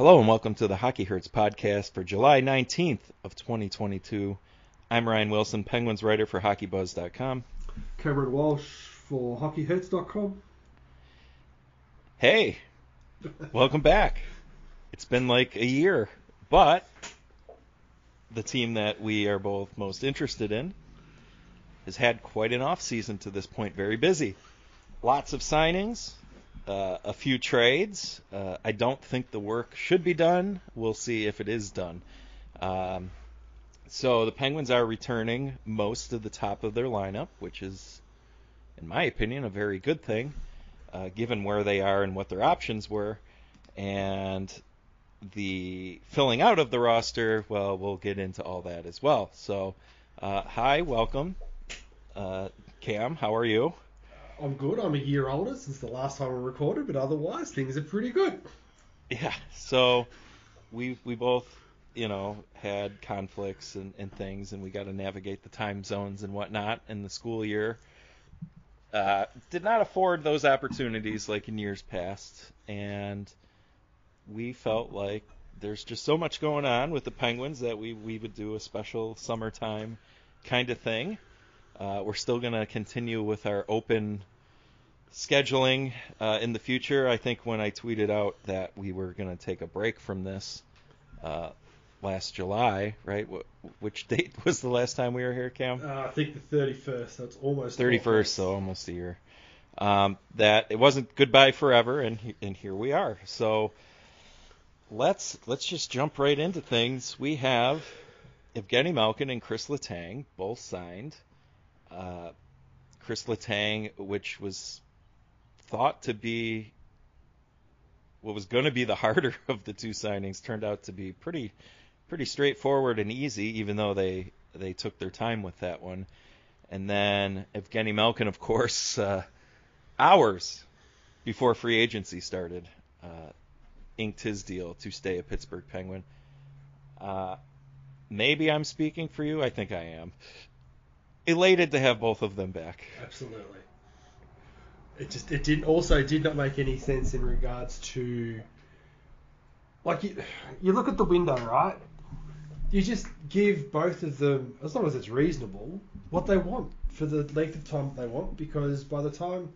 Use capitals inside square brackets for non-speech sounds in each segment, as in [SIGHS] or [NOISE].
Hello and welcome to the Hockey Hurts podcast for July 19th of 2022. I'm Ryan Wilson, Penguins writer for HockeyBuzz.com. Cameron Walsh for HockeyHurts.com. Hey, welcome back. It's been like a year, but the team that we are both most interested in has had quite an off season to this point, very busy. Lots of signings, uh, a few trades. Uh, I don't think the work should be done. We'll see if it is done. Um, so the Penguins are returning most of the top of their lineup, which is, in my opinion, a very good thing, uh, given where they are and what their options were. And the filling out of the roster, well, we'll get into all that as well. So, uh, hi, welcome. Uh, Cam, how are you? I'm good. I'm a year older since the last time we recorded, but otherwise things are pretty good. Yeah. So we we both you know had conflicts and, and things, and we got to navigate the time zones and whatnot. And the school year uh, did not afford those opportunities like in years past, and we felt like there's just so much going on with the Penguins that we we would do a special summertime kind of thing. Uh, we're still going to continue with our open scheduling uh, in the future. I think when I tweeted out that we were going to take a break from this uh, last July, right? Wh- which date was the last time we were here, Cam? Uh, I think the 31st. That's almost 31st, so almost a year. Um, that it wasn't goodbye forever, and and here we are. So let's let's just jump right into things. We have Evgeny Malkin and Kris Letang both signed. Uh, Kris Letang, which was thought to be what was going to be the harder [LAUGHS] of the two signings, turned out to be pretty pretty straightforward and easy, even though they they took their time with that one. And then Evgeny Malkin, of course, [LAUGHS] uh, hours before free agency started, uh, inked his deal to stay a Pittsburgh Penguin. Uh, maybe I'm speaking for you. I think I am. Elated to have both of them back. Absolutely. It just it didn't also did not make any sense in regards to like you you look at the window right. You just give both of them as long as it's reasonable what they want for the length of time they want because by the time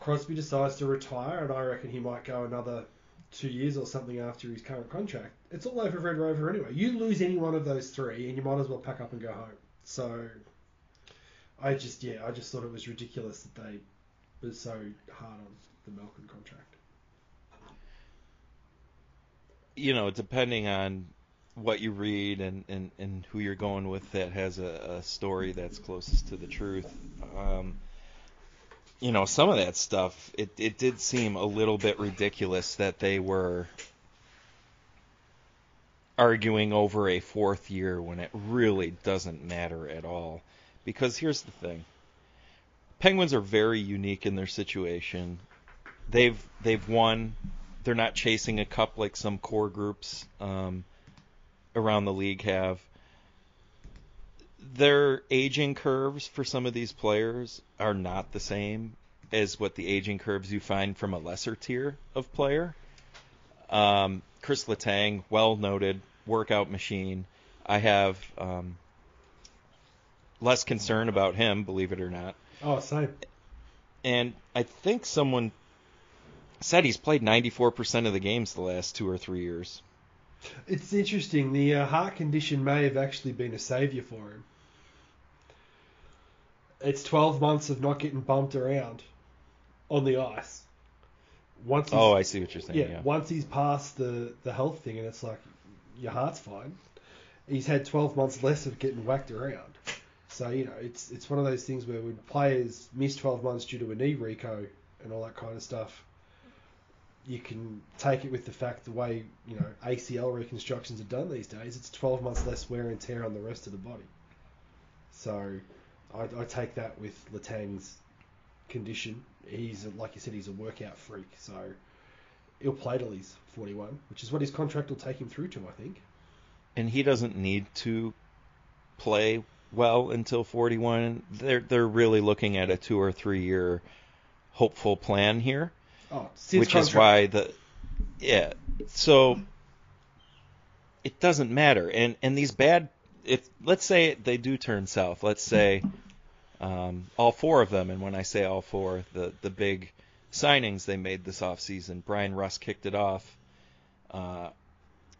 Crosby decides to retire and I reckon he might go another two years or something after his current contract, it's all over Red Rover anyway. You lose any one of those three and you might as well pack up and go home. So I just yeah, I just thought it was ridiculous that they were so hard on the Malkin contract. you know, depending on what you read and, and, and who you're going with that has a, a story that's closest to the truth, um, you know, some of that stuff, it, it did seem a little bit ridiculous that they were arguing over a fourth year when it really doesn't matter at all. Because here's the thing. Penguins are very unique in their situation. They've they've won they're not chasing a cup like some core groups um, around the league have. Their aging curves for some of these players are not the same as what the aging curves you find from a lesser tier of player. Um, Kris Letang, well noted workout machine. I have um, less concern about him, believe it or not. Oh, same. And I think someone said he's played 94% of the games the last two or three years. It's interesting. The uh, heart condition may have actually been a savior for him. It's 12 months of not getting bumped around on the ice. Once Oh, I see what you're saying. yeah, Yeah. once he's past the, the health thing and it's like your heart's fine, he's had 12 months less of getting whacked around. So you know, it's it's one of those things where when players miss 12 months due to a knee reco and all that kind of stuff, you can take it with the fact the way you know ACL reconstructions are done these days. It's 12 months less wear and tear on the rest of the body. So I, I take that with Letang's condition. He's like you said, he's a workout freak. So he'll play till he's 41, which is what his contract will take him through to, I think. and he doesn't need to play well until 41. They're they're really looking at a two or three year hopeful plan here, Oh, which is why the Yeah. So it doesn't matter. And and these bad if let's say they do turn south. Let's say um, all four of them, and when I say all four, the the big signings they made this offseason. Bryan Rust kicked it off. Uh,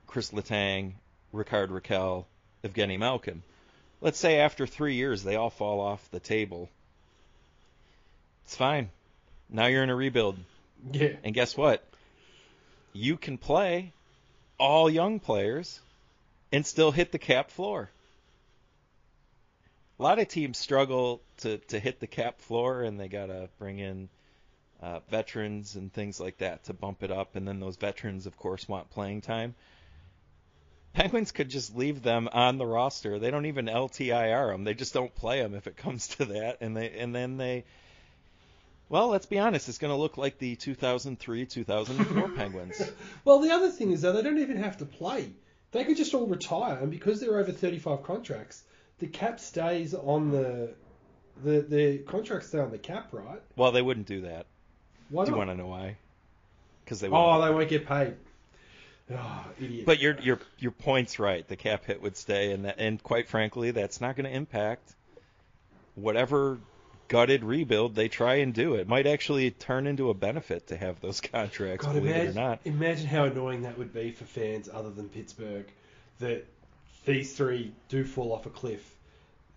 Kris Letang, Rickard Rakell, Evgeny Malkin. Let's say after three years they all fall off the table. It's fine. Now you're in a rebuild. Yeah. And guess what? You can play all young players and still hit the cap floor. A lot of teams struggle to, to hit the cap floor and they got to bring in uh, veterans and things like that to bump it up. And then those veterans, of course, want playing time. Penguins could just leave them on the roster. They don't even LTIR them. They just don't play them if it [LAUGHS] comes to that. And they and then they well, let's be honest. It's going to look like the 2003-2004 [LAUGHS] Penguins. well, the other thing is though they don't even have to play. They could just all retire, and because they're over 35 contracts, the cap stays on the the the contracts stay on the cap, right? Well, they wouldn't do that. Why do you want to know why? Because they won't. oh they won't get paid. Oh, [SIGHS] idiot. But your your your point's right. The cap hit would stay, and that, and quite frankly, that's not going to impact whatever gutted rebuild they try and do. It might actually turn into a benefit to have those [LAUGHS] contracts, God, believe imagine, it or not. imagine how annoying that would be for fans other than Pittsburgh that these three do fall off a cliff,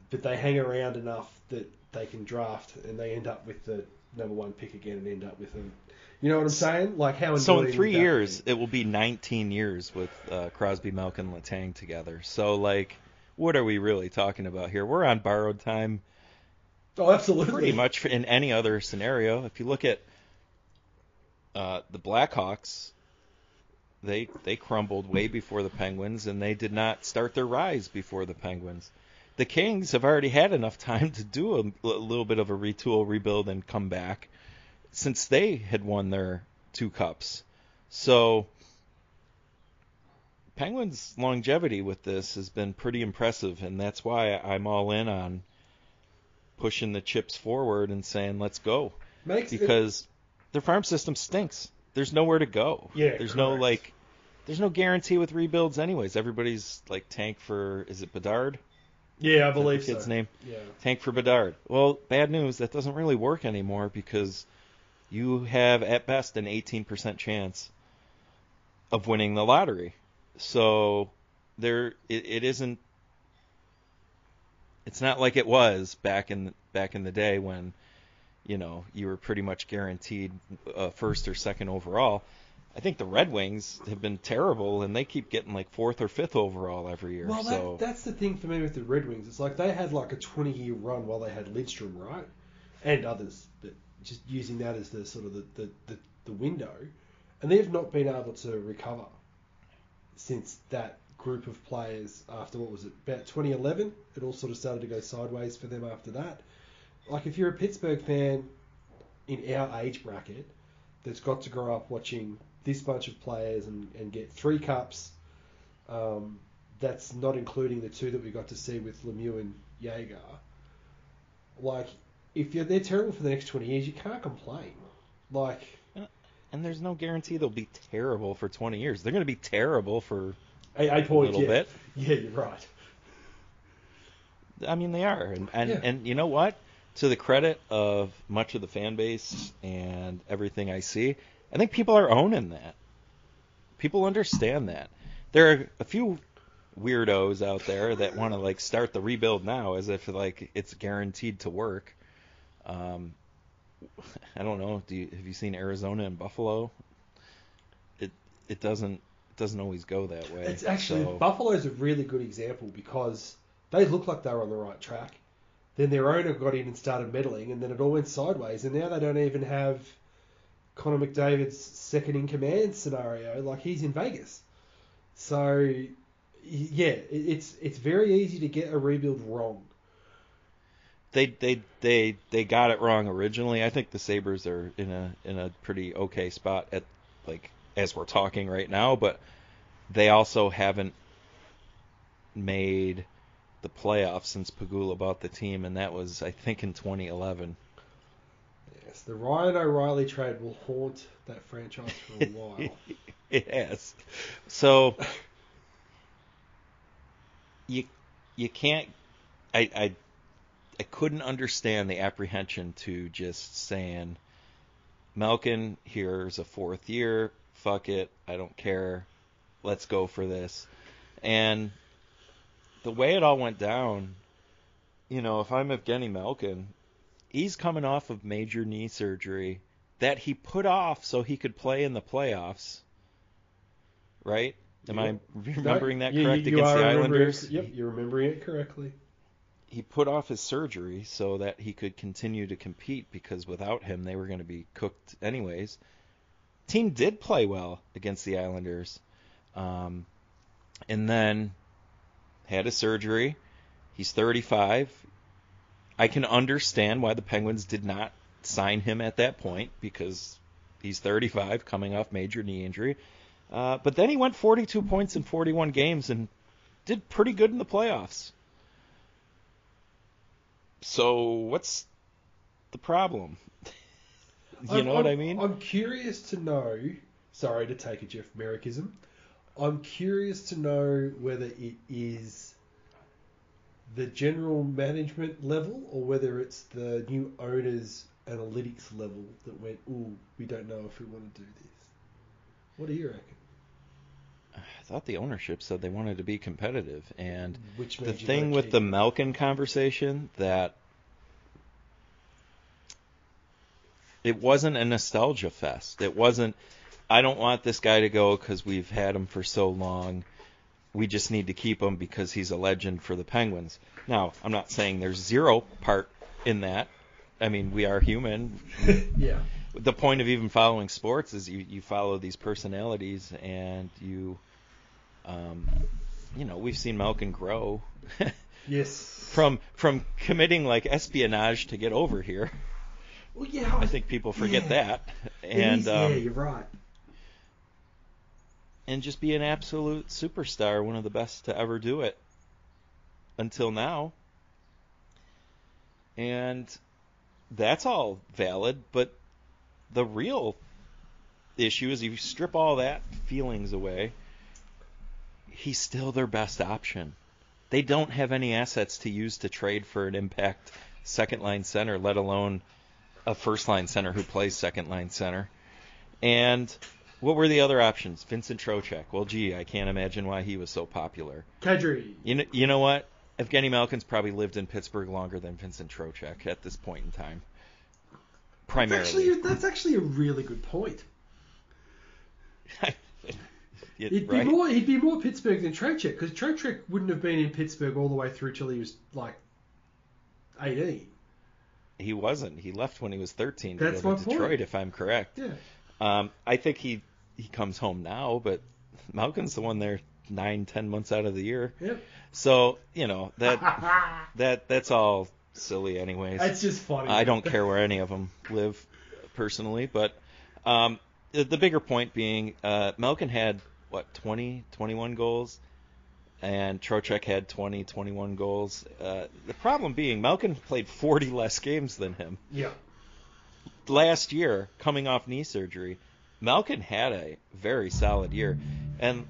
but they hang around enough that they can draft and they end up with the number one pick again and end up with them. You know what I'm saying? Like how So in three years, be? it will be 19 years with uh, Crosby, Malkin, and Letang together. So like, what are we really talking about here? We're on borrowed time. Oh, absolutely. pretty much in any other scenario. If you look at uh, the Blackhawks, they they crumbled way before the Penguins, and they did not start their rise before the Penguins. The Kings have already had enough time to do a, a little bit of a retool, rebuild, and come back since they had won their two cups. So Penguins' longevity with this has been pretty impressive, and that's why I'm all in on pushing the chips forward and saying let's go Makes it- because their farm system stinks. There's nowhere to go. Yeah, There's no like there's no guarantee with rebuilds anyways. Everybody's like tank for is it Bedard? yeah, I believe the kid's so. name? Yeah. Tank for Bedard. Well, bad news, that doesn't really work anymore because you have at best an 18% chance of winning the lottery. So there it, it isn't it's not like it was back in back in the day when you know you were pretty much guaranteed uh, first or second overall. I think the Red Wings have been terrible and they keep getting like fourth or fifth overall every year. Well, so that, that's the thing for me with the Red Wings. It's like they had like a 20 year run while they had Lidstrom, right? And others, just using that as the sort of the, the, the, the window. And they've not been able to recover since that group of players after what was it, about 2011? It all sort of started to go sideways for them after that. Like, if you're a Pittsburgh fan in our age bracket that's got to grow up watching this bunch of players and, and get three cups, um, that's not including the two that we got to see with Lemieux and Jagr. Like, if you're, they're terrible for the next 20 years, you can't complain. Like, and there's no guarantee they'll be terrible for 20 years. They're going to be terrible for a, a point, little yeah. bit. Yeah, you're right. I mean, they are, and and, Yeah. and you know what? To the credit of much of the fan base and everything I see, I think people are owning that. People understand that. There are a few weirdos out there that want to like start the rebuild now as if like it's guaranteed to work. Um, I don't know. Do you, have you seen Arizona and Buffalo? It it doesn't it doesn't always go that way. It's actually So- Buffalo's a really good example because they look like they were on the right track. Then their owner got in and started meddling, and then it all went sideways. And now they don't even have Connor McDavid's second in command scenario. Like he's in Vegas. So yeah, it's it's very easy to get a rebuild wrong. They they they they got it wrong originally. I think the Sabres are in a in a pretty okay spot at like as we're talking right now, but they also haven't made the playoffs since Pegula bought the team, and that was I think in 2011. Yes. The Ryan O'Reilly trade will haunt that franchise for a [LAUGHS] while. it has. So [LAUGHS] you you can't. I I I couldn't understand the apprehension to just saying, Malkin, here's a fourth year. Fuck it. I don't care. Let's go for this. And the way it all went down, you know, if I'm Evgeny Malkin, he's coming off of major knee surgery that he put off so he could play in the playoffs. Right? Am I remembering that You- correct you against are the Islanders? Yep, you're remembering it correctly. He put off his surgery so that he could continue to compete because without him they were going to be cooked anyways. Team did play well against the Islanders. Um, and then had a surgery. He's 35. I can understand why the Penguins did not sign him at that point because he's 35, coming off major knee injury. Uh, but then he went 42 points in 41 games and did pretty good in the playoffs. So what's the problem? [LAUGHS] you I'm- know what I I'm- mean? I'm curious to know. Sorry to take a Jeff Marekism. I'm curious to know whether it is the general management level or whether it's the new owners analytics level that went, ooh, we don't know if we want to do this. What do you reckon? I thought the ownership said they wanted to be competitive, and Which the thing with the Malkin conversation that it wasn't a nostalgia fest. It wasn't. I don't want this guy to go because we've had him for so long. We just need to keep him because he's a legend for the Penguins. Now, I'm not saying there's zero part in that. I mean, we are human. [LAUGHS] yeah. the point of even following sports is you, you follow these personalities and you um, you know we've seen Malkin grow [LAUGHS] Yes. from from committing like espionage to get over here. Well, yeah. I think people forget Yeah. that and is- um, yeah, you're right. and just be an absolute superstar, one of the best to ever do it until now. And that's all valid, but the real issue is if you strip all that feelings away, he's still their best option. They don't have any assets to use to trade for an impact second line center, let alone a first line center who plays second line center. And what were the other options? Vincent Trocheck. Well, gee, I can't imagine why he was so popular. Kadri. You know, you know what? Evgeny Malkin's probably lived in Pittsburgh longer than Vincent Trocheck at this point in time. Primarily. That's actually, that's actually a really good point. [LAUGHS] Yeah, He'd right? be more he'd be more Pittsburgh than Trocheck because Trocheck wouldn't have been in Pittsburgh all the way through till he was like eighteen. He wasn't. He left when he was 13 to That's go to point. Detroit, if I'm correct. Yeah. Um, I think he he comes home now, but Malkin's the one there nine, ten months out of the year. Yep. So you know that [LAUGHS] that that's all silly, anyways. It's just funny. I don't care where any of them live, personally. But um, the, the bigger point being, uh, Malkin had what 20, 21 goals, and Trocheck had 20, 21 goals. Uh, the problem being, Malkin played 40 less games than him Yeah. last year, coming off knee surgery. Malkin had a very solid year, and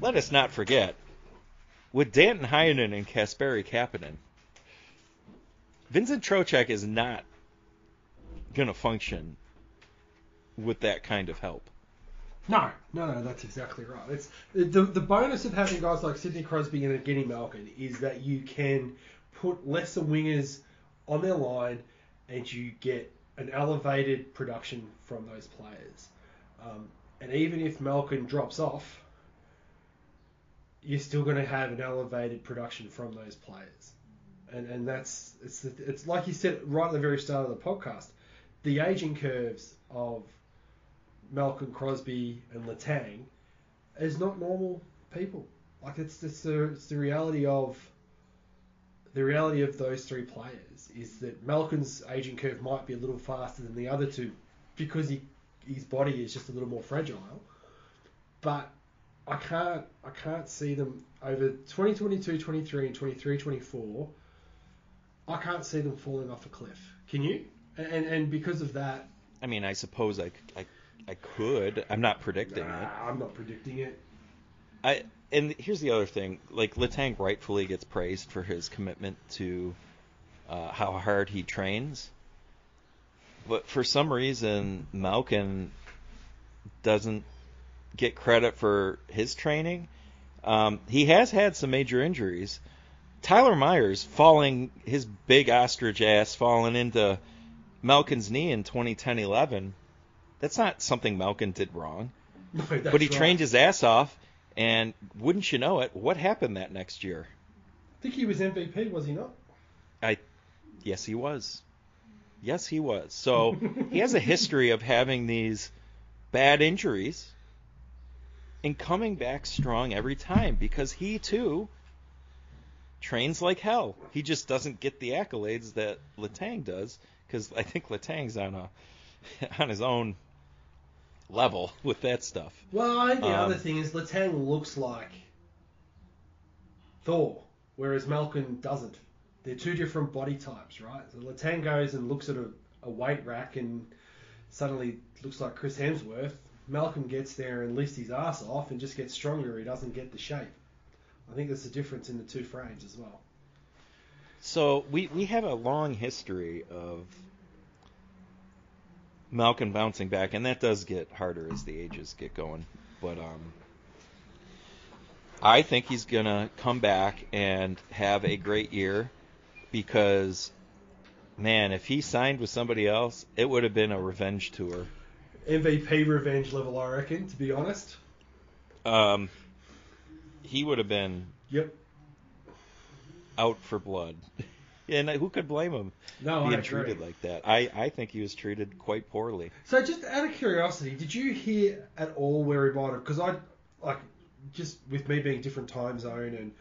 let us not forget, with Danton Heinen and Kasperi Kapanen, Vincent Trocheck is not going to function with that kind of help. No, no, no, that's exactly right. It's the the bonus of having guys like Sidney Crosby and Evgeny Malkin is that you can put lesser wingers on their line, and you get an elevated production from those players. Um, and even if Malkin drops off, you're still going to have an elevated production from those players. And and that's it's it's like you said right at the very start of the podcast, the aging curves of Malkin Crosby and Letang is not normal people. Like it's just the, it's the reality of the reality of those three players is that Malkin's aging curve might be a little faster than the other two because he his body is just a little more fragile. But I can't I can't see them over 2022, 23 and 23, 24. I can't see them falling off a cliff. Can you? and and because of that, I mean, I suppose I, I, I could. I'm not predicting it. I'm not predicting it. I and here's the other thing. Like Letang rightfully gets praised for his commitment to uh, how hard he trains, but for some reason Malkin doesn't get credit for his training. Um, he has had some major injuries. Tyler Myers falling his big ostrich ass falling into Malkin's knee in 2010-11. That's not something Malkin did wrong. [LAUGHS] No, But he trained his ass off, and wouldn't you know it, what happened that next year? I think he was MVP, was he not? I, yes, he was. Yes, he was. So he has a history of having these bad injuries and coming back strong every time because he too trains like hell. He just doesn't get the accolades that Letang does because I think Letang's on a [LAUGHS] on his own level [LAUGHS] with that stuff. Well, I think the Um, other thing is Letang looks like Thor, whereas Malkin doesn't. They're two different body types, right? So Letang goes and looks at a, a weight rack and suddenly looks like Chris Hemsworth. Malkin gets there and lifts his ass off and just gets stronger. He doesn't get the shape. I think there's a difference in the two frames as well. So we we have a long history of Malkin bouncing back, and that does get harder as the ages get going. But um, I think he's gonna come back and have a great year because, man, if he signed with somebody else, it would have been a revenge tour. MVP revenge level, I reckon, to be honest. Um, he would have been Yep. out for blood. [LAUGHS] And who could blame him No, I being treated like that? I, I think he was treated quite poorly. So just out of curiosity, did you hear at all where he might have? Because I like just with me being different time zone and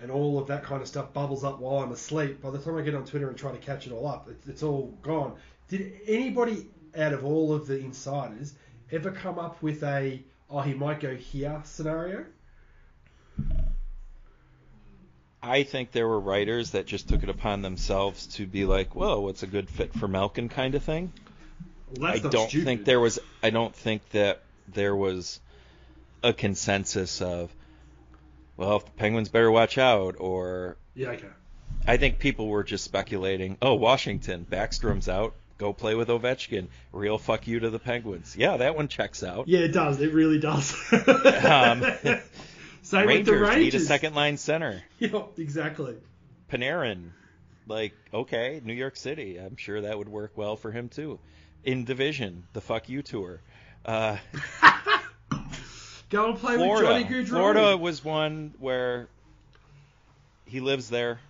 and all of that kind of stuff bubbles up while I'm asleep. By the time I get on Twitter and try to catch it all up, it's, it's all gone. Did anybody out of all of the insiders ever come up with a oh he might go here scenario? I think there were writers that just took it upon themselves to be like, "Whoa, what's a good fit for Malkin?" kind of thing. Well, I don't stupid. think there was. I don't think that there was a consensus of, well, if the Penguins better watch out, or Yeah, okay. I think people were just speculating. Oh, Washington, Backstrom's out. Go play with Ovechkin. Real fuck you to the Penguins. Yeah, that one checks out. Yeah, it does. It really does. Um, [LAUGHS] Same with the Rangers need a second line center. [LAUGHS] Yeah, exactly. Panarin, like okay, New York City. I'm sure that would work well for him too. In division, the fuck you tour. Uh, [LAUGHS] Go play Florida. with Johnny Gaudreau. Florida was one where he lives there.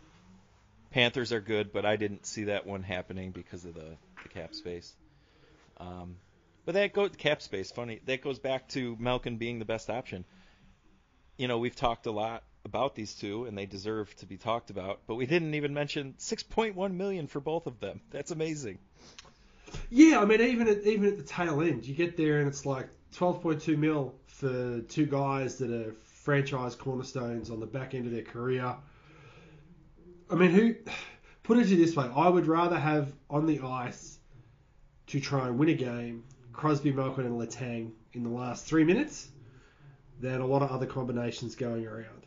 Panthers are good, but I didn't see that one happening because of the, the cap space. Um, but that goes cap space. Funny that goes back to Malkin being the best option. You know, we've talked a lot about these two, and they deserve to be talked about. But we didn't even mention 6.1 million for both of them. That's amazing. Yeah, I mean, even at even at the tail end, you get there and it's like 12.2 mil for two guys that are franchise cornerstones on the back end of their career. I mean, who? Put it this way: I would rather have on the ice to try and win a game Crosby, Malkin, and Letang in the last three minutes than a lot of other combinations going around.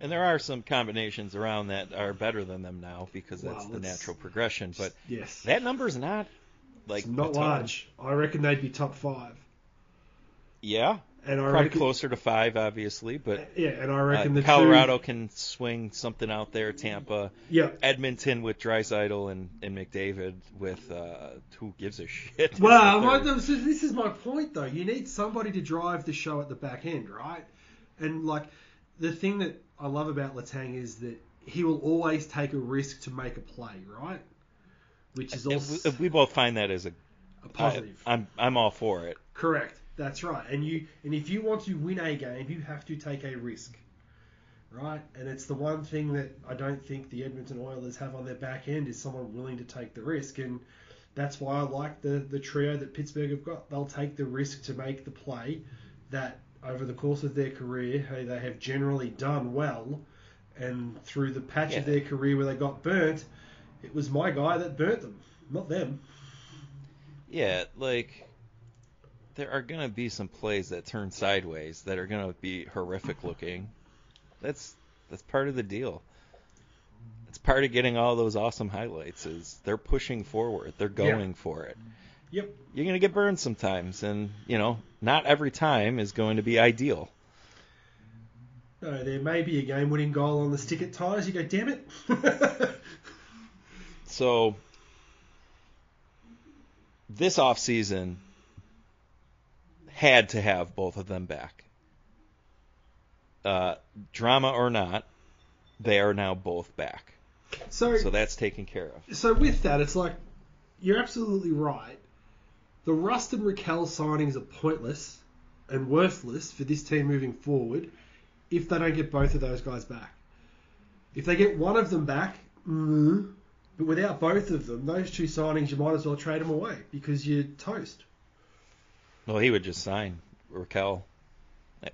And there are some combinations around that are better than them now because that's Wow, the natural progression. But Yes, that number's not like it's not large. I reckon they'd be top five, Yeah, and I probably reckon, closer to five, obviously. But Yeah, and I uh, reckon the Colorado Two, can swing something out there. Tampa, yeah, Edmonton with Draisaitl and, and McDavid with uh, who gives a shit. [LAUGHS] Well, my, this is- my point though. You need somebody to drive the show at the back end, right? And like the thing that I love about Letang is that he will always take a risk to make a play, right? Which is If we, if we both find that as a a positive. I, I'm I'm all for it. Correct. That's right. And you and if you want to win a game, you have to take a risk. Right? And it's the one thing that I don't think the Edmonton Oilers have on their back end is someone willing to take the risk and that's why I like the, the trio that Pittsburgh have got. They'll take the risk to make the play that over the course of their career hey, they have generally done well and through the patch of their career where they got burnt, it was my guy that burnt them. not them. Yeah, like there are gonna be some plays that turn sideways that are gonna be horrific looking. That's that's part of the deal. It's part of getting all those awesome highlights is they're pushing forward. They're Yeah. going for it. Yep. You're gonna get burned sometimes and you know, not every time is going to be ideal. No, there may be a game-winning goal on the stick at times. You go, damn it. [LAUGHS] So this offseason had to have both of them back. Uh, drama or not, they are now both back. so, So that's taken care of. so with that, it's like you're absolutely right. The Rust and Rakell signings are pointless and worthless for this team moving forward if they don't get both of those guys back. If they get one of them back, mm, but without both of them, those two signings, you might as well trade them away because you're toast. Well, he would just sign Rakell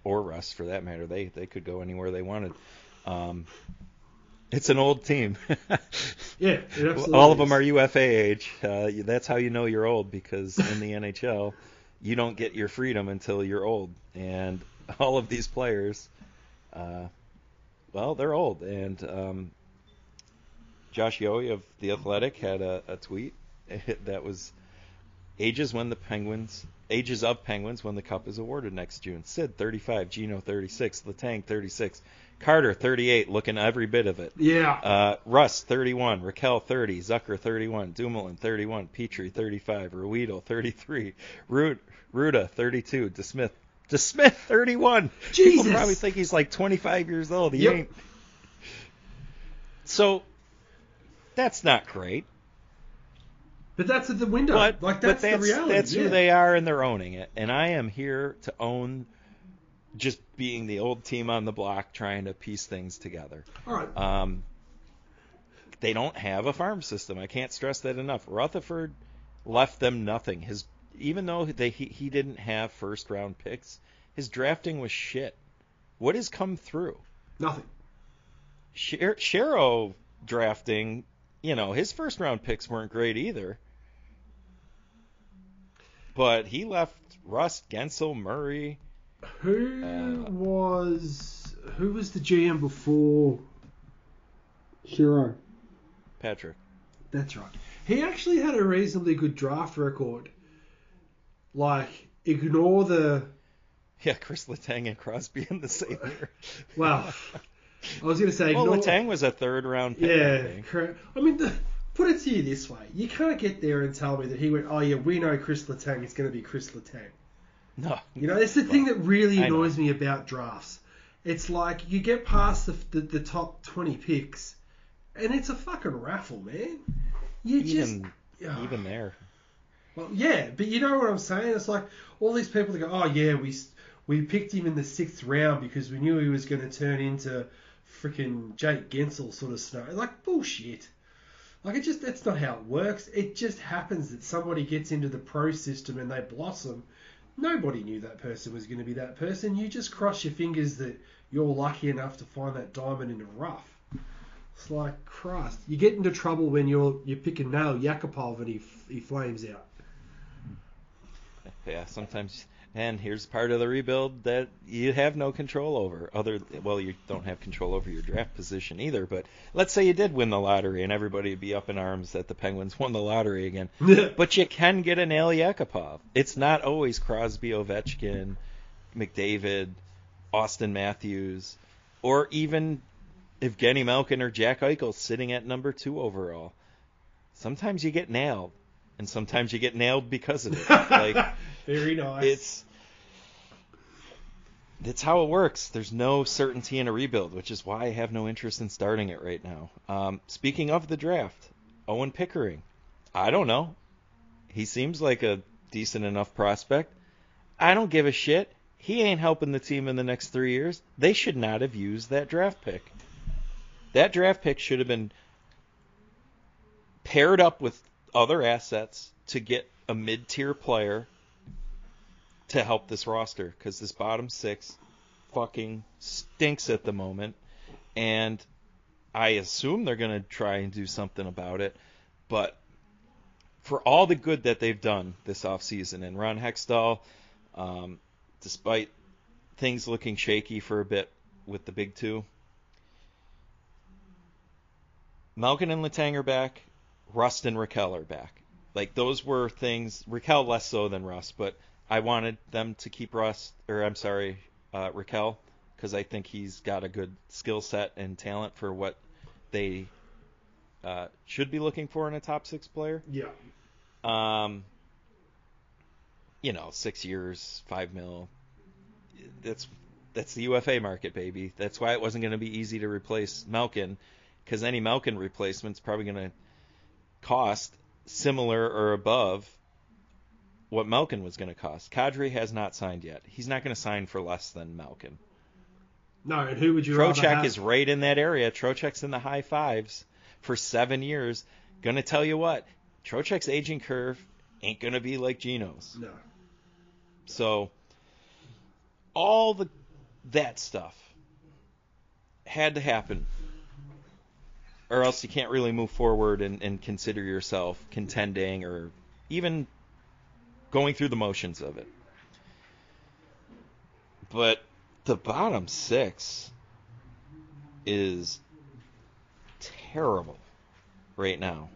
or Rust for that matter. They they could go anywhere they wanted. Um, it's an old team. [LAUGHS] Yeah, it absolutely All of them are UFA age. Uh, that's how you know you're old because in the [LAUGHS] NHL, you don't get your freedom until you're old. And [LAUGHS] all of these players, uh, well, they're old. And um, Josh Yohe of The Athletic had a, a tweet that was ages when the Penguins, ages of Penguins when the Cup is awarded next June. Sid 35, Gino 36, Letang 36, Carter 38, looking every bit of it. Yeah. Uh, Rust 31, Rakell 30, Zucker 31, Dumoulin 31, Petry 35, Ruido 33, Ru- Ruda 32, DeSmith DeSmith 31. Jesus. People probably think he's like 25 years old. He Yep. ain't. So that's not great. But that's at the window. But like but that's, that's the reality. that's yeah. who they are, and they're owning it. And I am here to own just being the old team on the block, trying to piece things together. All right. Um, they don't have a farm system. I can't stress that enough. Rutherford left them nothing. His even though they he, he didn't have first round picks, his drafting was shit. What has come through? Nothing. Sher- Shero drafting, you know, his first round picks weren't great either. But he left Rust, Guentzel, Murray. Who Uh, was who was the GM before Shero? Patrick. That's right. He actually had a reasonably good draft record. Like, ignore the [LAUGHS] Yeah, Kris Letang and Crosby in the same [LAUGHS] year. well. I was going to say well, ignore. Letang was a third round pick. I yeah, correct. I mean, the, put it to you this way: you can't get there and tell me that he went, "Oh yeah, we know Kris Letang is going to be Kris Letang." No. You know, it's the thing that really annoys me about drafts. It's like you get past the, the, the top 20 picks, and it's a fucking raffle, man. You just. even Ugh. even there. Well, yeah, but you know what I'm saying? It's like all these people that go, oh, yeah, we, we picked him in the sixth round because we knew he was going to turn into freaking Jake Guentzel sort of snow. Like, bullshit. Like, it just, that's not how it works. It just happens that somebody gets into the pro system and they blossom. Nobody knew that person was going to be that person. You just cross your fingers that you're lucky enough to find that diamond in the rough. It's like Christ. You get into trouble when you're you're picking Nail Yakupov and he he flames out. Yeah, sometimes. And here's part of the rebuild that you have no control over. Other, well, you don't have control over your draft position either. But let's say you did win the lottery, and everybody would be up in arms that the Penguins won the lottery again. [LAUGHS] But you can get an Nail Yakupov. It's not always Crosby, Ovechkin, McDavid, Auston Matthews, or even Evgeny Malkin or Jack Eichel sitting at number two overall. Sometimes you get nailed, and sometimes you get nailed because of it. [LAUGHS] Like Very nice. it's it's how it works. There's no certainty in a rebuild, which is why I have no interest in starting it right now. Um, speaking of the draft, Owen Pickering. I don't know. He seems like a decent enough prospect. I don't give a shit. He ain't helping the team in the next three years. They should not have used that draft pick. That draft pick should have been paired up with other assets to get a mid-tier player to help this roster because this bottom six fucking stinks at the moment, and I assume they're gonna try and do something about it, but for all the good that they've done this offseason. And Ron Hextall, um, despite things looking shaky for a bit with the big two, Malkin and Letang are back. Rust and Rakell are back. Like those were things. Rakell less so than Rust, but I wanted them to keep Rust, or I'm sorry, uh, Rakell, because I think he's got a good skill set and talent for what they uh, should be looking for in a top six player. Yeah. Um, you know, six years, five mil. That's that's the UFA market, baby. That's why it wasn't going to be easy to replace Malkin, because any Malkin replacement's probably going to cost similar or above what Malkin was going to cost. Kadri has not signed yet. He's not going to sign for less than Malkin. No, and who would you rather Trocheck is right in that area. Trocheck's in the high fives for seven years. Gonna tell you what, Trocheck's aging curve ain't gonna be like Gino's. No. So all the that stuff had to happen. Or else you can't really move forward and, and consider yourself contending or even going through the motions of it. But the bottom six is terrible right now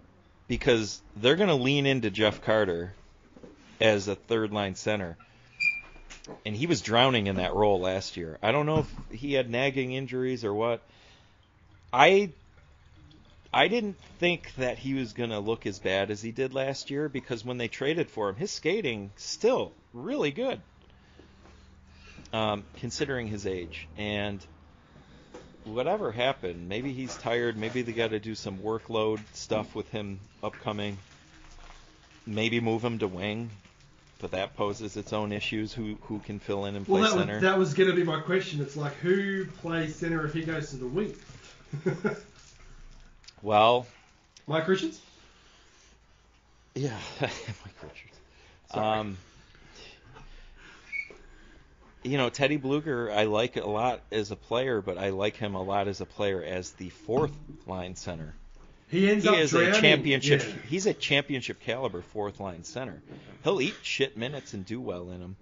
because they're going to lean into Jeff Carter as a third line center. And he was drowning in that role last year. I don't know if he had nagging injuries or what. I I didn't think that he was going to look as bad as he did last year because when they traded for him, his skating still really good. Um, considering his age and whatever happened, maybe he's tired. Maybe they got to do some workload stuff with him upcoming. Maybe move him to wing, but that poses its own issues. Who who can fill in and play Well, that center? was, that was going to be my question. It's like, who plays center if he goes to the wing? [LAUGHS] Well, Mike Richards? yeah, [LAUGHS] Mike Richards. Sorry. Um, you know, Teddy Blueger, I like a lot as a player, but I like him a lot as a player as the fourth line center. He ends He up is drowning. a championship. Yeah. He's a championship caliber fourth line center. He'll eat shit minutes and do well in them,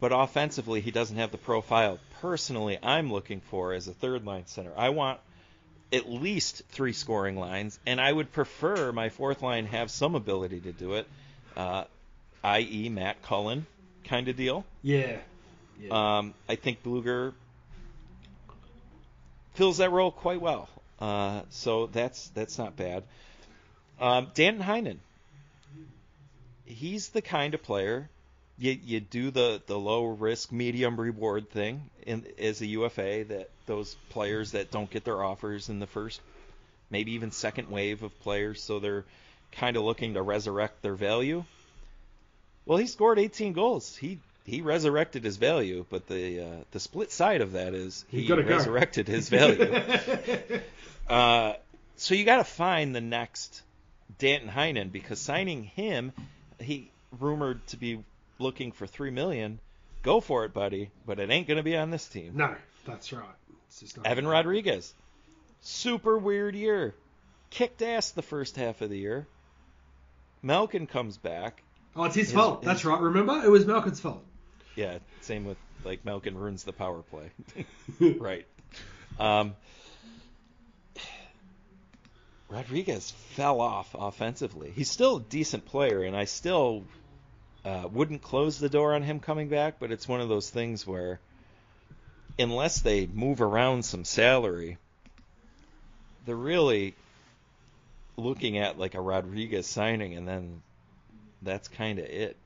but offensively he doesn't have the profile. Personally, I'm looking for as a third line center. I want at least three scoring lines, and I would prefer my fourth line have some ability to do it, uh, i.e. Matt Cullen kind of deal. Yeah. yeah. Um, I think Blueger fills that role quite well. Uh, so that's that's not bad. Um, Danton Heinen, he's the kind of player you you do the the low risk medium reward thing in as a UFA that those players that don't get their offers in the first maybe even second wave of players so they're kind of looking to resurrect their value. Well, he scored 18 goals. He he resurrected his value, but the uh, the split side of that is he resurrected his value. [LAUGHS] Uh, so you got to find the next Danton Heinen because signing him, he rumored to be looking for three million. Go for it, buddy, but it ain't gonna be on this team. no, that's right. It's just not Evan Rodrigues, super weird year, kicked ass the first half of the year. Malkin comes back. Oh, it's his, His- fault. his- That's right. Remember, it was Malkin's fault. Yeah, same with like Malkin ruins the power play. [LAUGHS] right. Um, Rodrigues fell off offensively. He's still a decent player, and I still uh, wouldn't close the door on him coming back. But it's one of those things where, unless they move around some salary, they're really looking at like a Rodrigues signing, and then that's kind of it.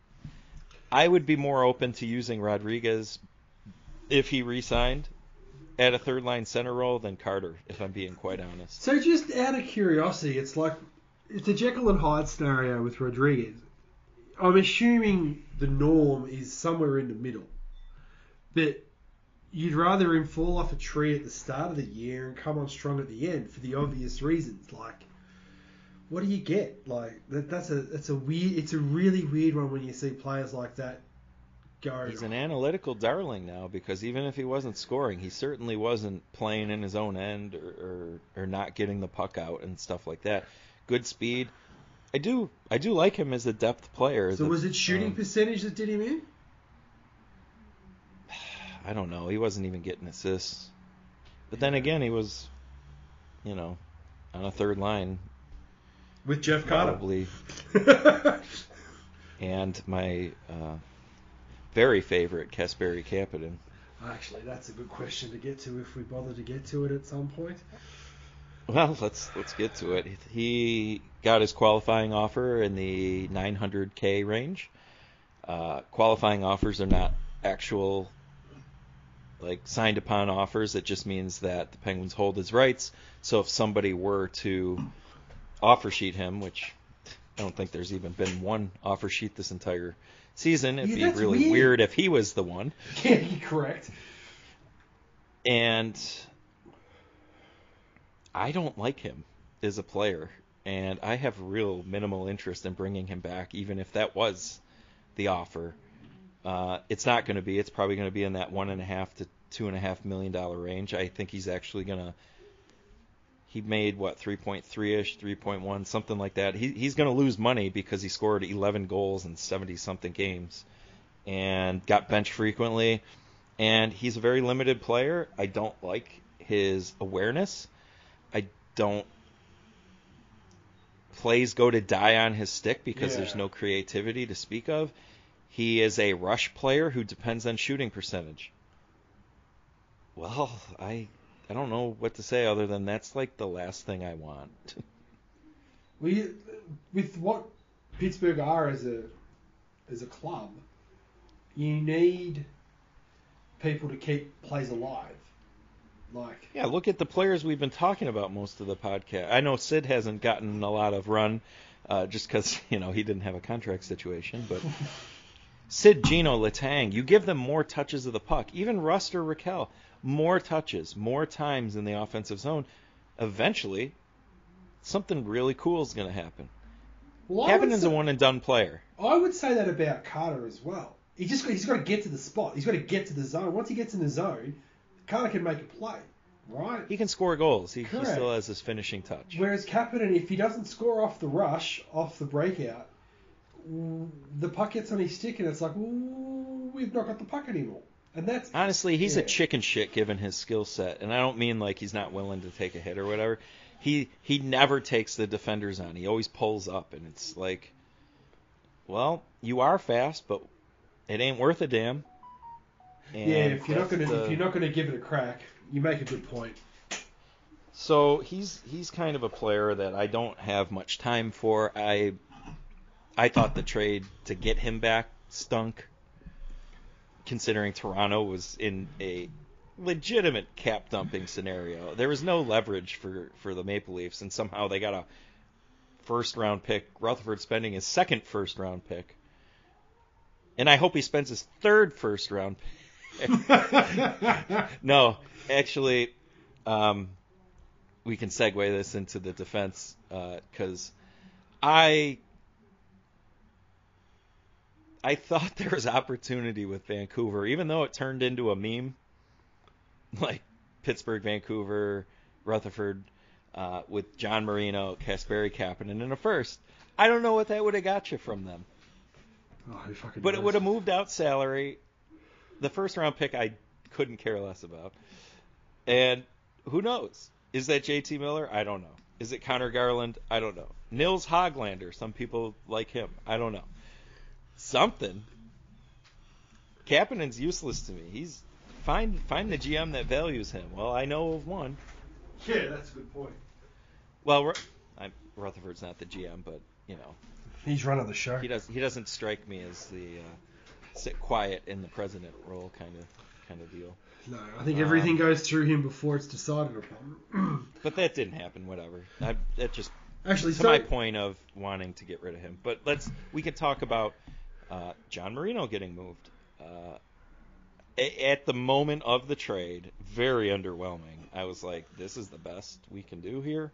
I would be more open to using Rodrigues if he re-signed at a third line center role than Carter, if I'm being quite honest. So just out of curiosity, it's like it's a Jekyll and Hyde scenario with Rodrigues. I'm assuming the norm is somewhere in the middle. But you'd rather him fall off a tree at the start of the year and come on strong at the end for the obvious reasons. Like, what do you get? Like that, that's a that's a weird. It's a really weird one when you see players like that go. He's an analytical darling now because even if he wasn't scoring, he certainly wasn't playing in his own end or, or, or not getting the puck out and stuff like that. Good speed. I do I do like him as a depth player. So The- was it shooting um, percentage that did him in? [SIGHS] I don't know. He wasn't even getting assists. But then again, he was, you know, on a third line With Jeff Carter. probably, [LAUGHS] and my uh, very favorite Kasperi Kapanen. Actually, that's a good question to get to if we bother to get to it at some point. Well, let's let's get to it. He got his qualifying offer in the 900k range. Uh, qualifying offers are not actual like signed upon offers. It just means that the Penguins hold his rights. So if somebody were to offer sheet him, which I don't think there's even been one offer sheet this entire season, it'd Yeah, be really weird. weird if he was the one. Yeah, correct. and I don't like him as a player, and I have real minimal interest in bringing him back, even if that was the offer. Uh, it's not going to be. It's probably going to be in that one and a half to two and a half million dollar range. I think he's actually going to. He made what 3.3 ish, 3.1, something like that. He, he's going to lose money because he scored 11 goals in 70 something games, and got benched frequently and he's a very limited player. I don't like his awareness. I don't plays go to die on his stick because Yeah. there's no creativity to speak of. He is a rush player who depends on shooting percentage. Well, I I don't know what to say other than that's like the last thing I want. [LAUGHS] We, with what Pittsburgh are as a as a club, you need people to keep plays alive. Like Yeah, look at the players we've been talking about most of the podcast. I know Sid hasn't gotten a lot of run uh, just because [LAUGHS] you know he didn't have a contract situation, but [LAUGHS] Sid, Gino, Letang, you give them more touches of the puck. Even Rust or Rakell, more touches, more times in the offensive zone. Eventually, something really cool is going to happen. well, I would Kapanen's say- a one and done player. I would say that about Carter as well. He just he's got to get to the spot. He's got to get to the zone. Once he gets in the zone, Carter can make a play, right? He can score goals. He, he still has his finishing touch. Whereas Kapanen, if he doesn't score off the rush, off the breakout, the puck gets on his stick and it's like, we've not got the puck anymore. And that's Honestly, he's Yeah. a chicken shit given his skill set, and I don't mean like he's not willing to take a hit or whatever. He he never takes the defenders on. He always pulls up, and it's like, well, you are fast, but it ain't worth a damn. And yeah. If you're not gonna the- if you're not gonna give it a crack, you make a good point. So he's he's kind of a player that I don't have much time for. I I thought the trade to get him back stunk, considering Toronto was in a legitimate cap dumping scenario. There was no leverage for for the Maple Leafs, and somehow they got a first round pick. Rutherford spending his second first round pick, and I hope he spends his third first round pick. [LAUGHS] no, actually, um, we can segue this into the defense because I I thought there was opportunity with Vancouver, even though it turned into a meme, [LAUGHS] like Pittsburgh, Vancouver, Rutherford, uh, with John Marino, Kasperi Kapanen in a first. I don't know what that would have got you from them, Oh, but it would have moved out salary. The first round pick I couldn't care less about, and who knows? Is that JT Miller? I don't know. Is it Conor Garland? I don't know. Nils Hoglander. Some people like him. I don't know. Something. Kapanen's useless to me. He's find find the GM that values him. Well, I know of one. Yeah, that's a good point. Well, I'm, Rutherford's not the GM, but you know He's running the show. he does he doesn't strike me as the uh, sit quiet in the president role kind of kind of deal. No, I think everything Um, goes through him before it's decided upon. [CLEARS THROAT] But that didn't happen. Whatever. I, that just Actually, to so my point of wanting to get rid of him. But let's we can talk about uh, John Marino getting moved. Uh, a- at the moment of the trade, very underwhelming. I was like, this is the best we can do here.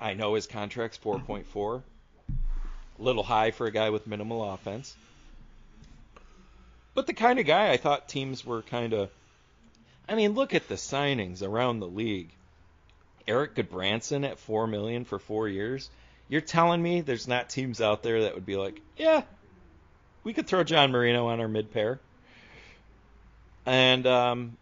I know his contract's 4.4, a little high for a guy with minimal offense. But the kind of guy I thought teams were kind of. I mean, look at the signings around the league. Erik Gudbranson at four million for four years. You're telling me there's not teams out there that would be like, yeah, we could throw John Marino on our mid pair. And um,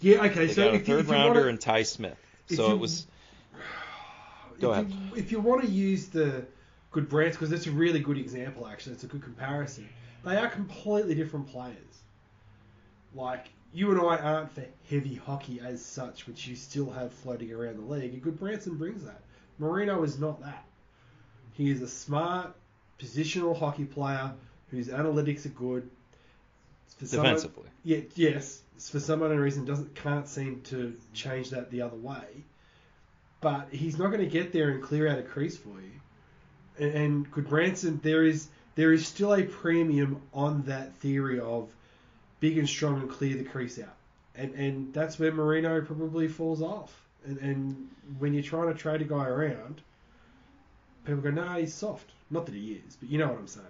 Yeah, okay. so a if, you- third if you rounder wanna, and Ty Smith. So you- it was [SIGHS] Go if ahead. You, if you want to use the good brands, because it's a really good example, actually, it's a good comparison. They are completely different players. Like you and I aren't for heavy hockey as such, which you still have floating around the league. And Gudbranson brings that. Marino is not that. He is a smart, positional hockey player whose analytics are good. For someone- defensively. yeah, yes. For some unknown reason, doesn't can't seem to change that the other way. But he's not going to get there and clear out a crease for you. And, and Gudbranson, there is there is still a premium on that theory of big and strong and clear the crease out. And and that's where Marino probably falls off. And, and when you're trying to trade a guy around, people go, no, he's soft. Not that he is, but you know what I'm saying.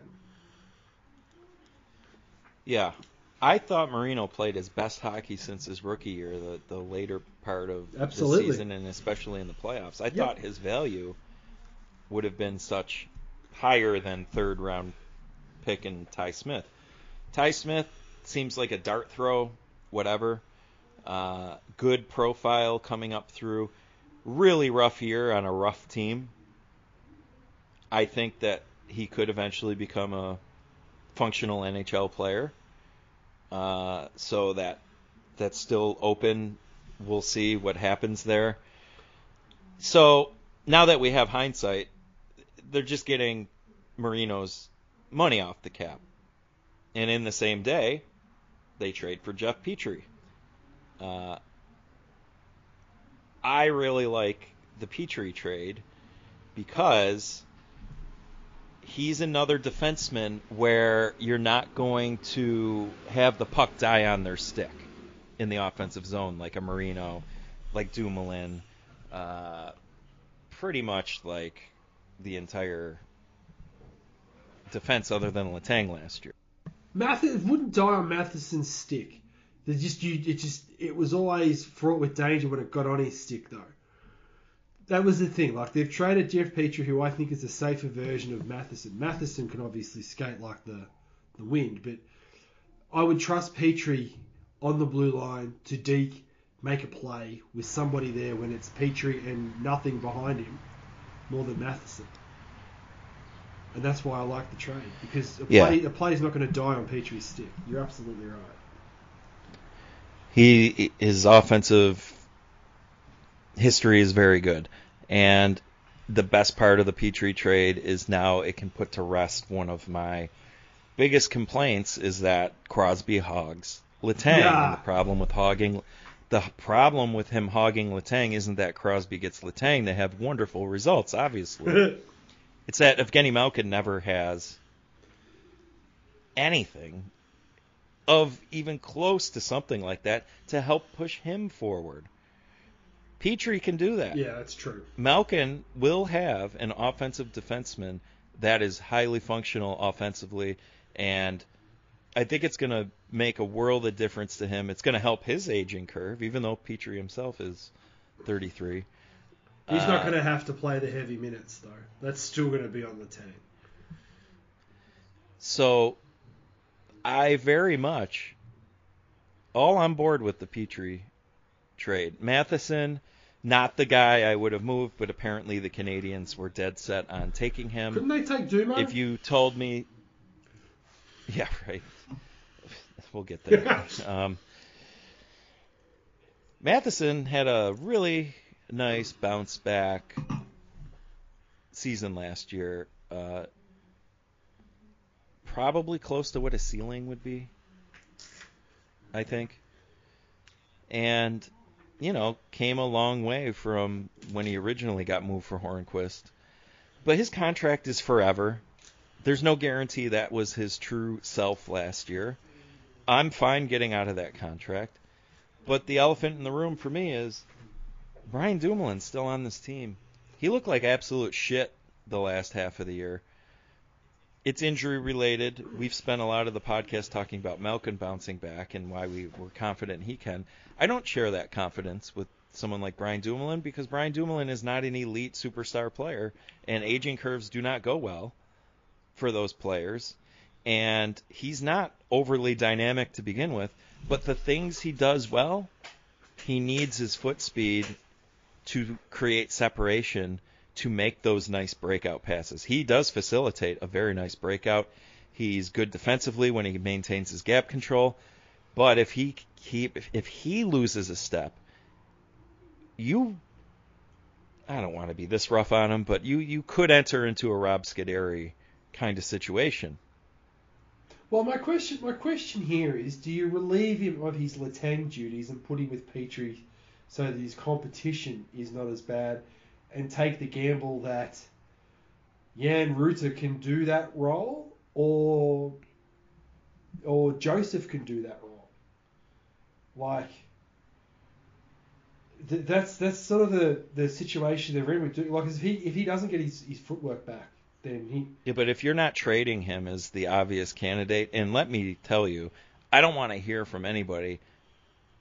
Yeah. I thought Marino played his best hockey since his rookie year, the, the later part of Absolutely. the season, and especially in the playoffs. I Yep. thought his value would have been such higher than third round pick in Ty Smith. Ty Smith seems like a dart throw, whatever. Uh, good profile coming up through. Really rough year on a rough team. I think that he could eventually become a functional NHL player. Uh, so that that's still open. We'll see what happens there. So now that we have hindsight, they're just getting Marino's money off the cap. And in the same day, they trade for Jeff Petry. Uh, I really like the Petry trade because he's another defenseman where you're not going to have the puck die on their stick in the offensive zone like a Marino, like Dumoulin, uh, pretty much like the entire defense other than Letang last year. Mathis wouldn't die on Matheson's stick. They just you it just it was always fraught with danger when it got on his stick though. That was the thing. Like they've traded Jeff Petry, who I think is a safer version of Matheson. Matheson can obviously skate like the the wind, but I would trust Petry on the blue line to deke, make a play with somebody there when it's Petry and nothing behind him, more than Matheson. And that's why I like the trade because a Yeah. play a play's not going to die on Petry's stick. You're absolutely right. He his offensive history is very good, and the best part of the Petry trade is now it can put to rest one of my biggest complaints is that Crosby hogs Letang. Yeah. And the problem with hogging the problem with him hogging Letang isn't that Crosby gets Letang. They have wonderful results, obviously. [LAUGHS] It's that Evgeny Malkin never has anything of even close to something like that to help push him forward. Petry can do that. yeah, that's true. Malkin will have an offensive defenseman that is highly functional offensively, and I think it's going to make a world of difference to him. It's going to help his aging curve, even though Petry himself is 33. He's Uh, not going to have to play the heavy minutes though. That's still going to be on the team. So I very much all on board with the Petry trade. Matheson, not the guy I would have moved, but apparently the Canadiens were dead set on taking him. Couldn't they take Dumo? If you told me, [LAUGHS] yeah, right. We'll get there. [LAUGHS] um, Matheson had a really nice bounce back season last year. Uh, probably close to what a ceiling would be, I think. And, you know, came a long way from when he originally got moved for Hornqvist. But his contract is forever. There's no guarantee that was his true self last year. I'm fine getting out of that contract. But the elephant in the room for me is Brian Dumoulin's still on this team. He looked like absolute shit the last half of the year. It's injury related. We've spent a lot of the podcast talking about Malkin bouncing back and why we were confident he can. I don't share that confidence with someone like Brian Dumoulin because Brian Dumoulin is not an elite superstar player, and aging curves do not go well for those players. And he's not overly dynamic to begin with, but the things he does well, he needs his foot speed to create separation to make those nice breakout passes. He does facilitate a very nice breakout. He's good defensively when he maintains his gap control, but if he keep if he loses a step, you I don't want to be this rough on him, but you you could enter into a Rob Scuderi kind of situation. Well, my question my question here is: Do you relieve him of his Letang duties and put him with Petry so that his competition is not as bad, and take the gamble that Jan Rutta can do that role, or or Joseph can do that role? Like th- that's that's sort of the, the situation they're in. Like if he if he doesn't get his, his footwork back, then he Yeah, but if you're not trading him as the obvious candidate, and let me tell you, I don't want to hear from anybody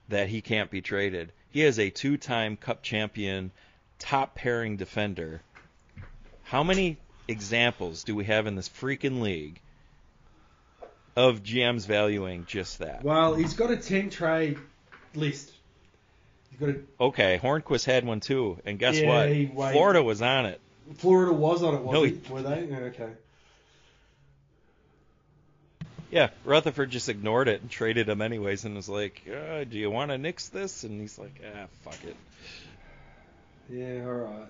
that he can't be traded. He is a two-time Cup champion, top pairing defender. How many examples do we have in this freaking league of GMs valuing just that? well he's got a ten trade list. He's got a Okay, Hornqvist had one too, and guess Yeah, what? Florida was on it. Florida was on it, wasn't No, it? Were they? Yeah, okay. Yeah, Rutherford just ignored it and traded him anyways, and was like, uh, "Do you want to nix this?" And he's like, "Ah, fuck it." Yeah, all right.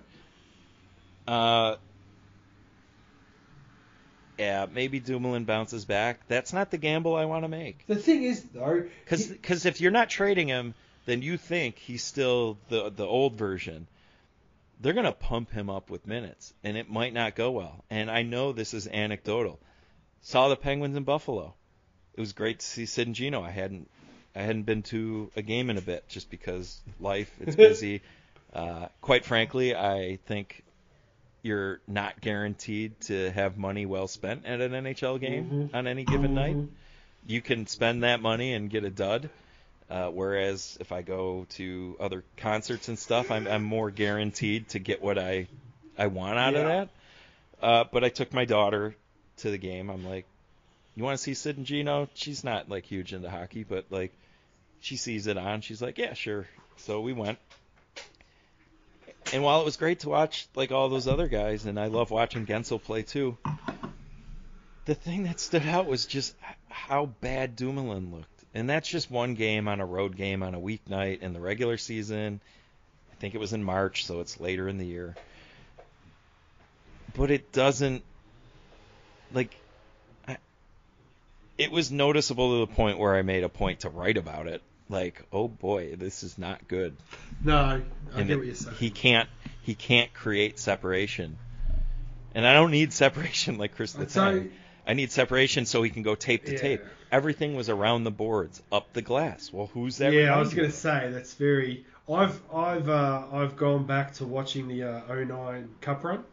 Uh, yeah, maybe Dumoulin bounces back. That's not the gamble I want to make. The thing is, though, he- Because if you're not trading him, then you think he's still the the old version. They're gonna pump him up with minutes, and it might not go well. And I know this is anecdotal. Saw the Penguins in Buffalo. It was great to see Sid and Gino. I hadn't I hadn't been to a game in a bit just because life it's [LAUGHS] busy. uh, quite frankly, I think you're not guaranteed to have money well spent at an NHL game Mhm. on any given night Mhm. you can spend that money and get a dud. Uh, whereas if I go to other concerts and stuff, I'm, I'm more guaranteed to get what I I want out of that. Uh, but I took my daughter to the game. I'm like, you want to see Sid and Gino? She's not like huge into hockey, but like she sees it on. She's like, yeah, sure. So we went. And while it was great to watch like all those other guys, and I love watching Guentzel play too, the thing that stood out was just how bad Dumoulin looked. And that's just one game on a road game on a weeknight in the regular season. I think it was in March, so it's later in the year. But it doesn't like I, it was noticeable to the point where I made a point to write about it. Like, oh boy, this is not good. No, I And get it- what you're saying. he can't he can't create separation. And I don't need separation like Chris say- I need separation so he can go tape to Yeah. tape. Everything was around the boards, up the glass. Well, who's that? yeah, I was going to say that's very. I've I've uh, I've gone back to watching the uh, 09 Cup run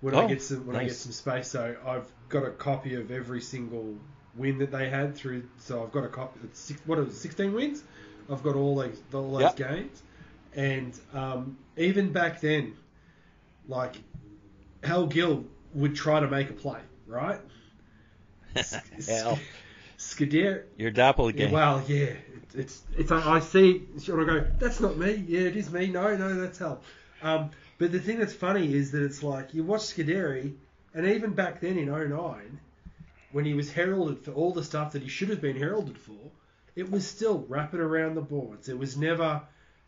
when I Oh, get some when I get some space. So I've got a copy of every single win that they had through. So I've got a copy. Six, what was it, 16 wins? I've got all those all those Yep. games, and um, even back then, like Hal Gill would try to make a play, right? [LAUGHS] Hell, Scuderi, your doppelganger. well, yeah, it, it's it's. I I see, and I go, that's not me. Yeah, it is me. No, no, that's hell. Um, but the thing that's funny is that it's like you watch Scuderi, and even back then in 09, when he was heralded for all the stuff that he should have been heralded for, it was still wrap it around the boards. It was never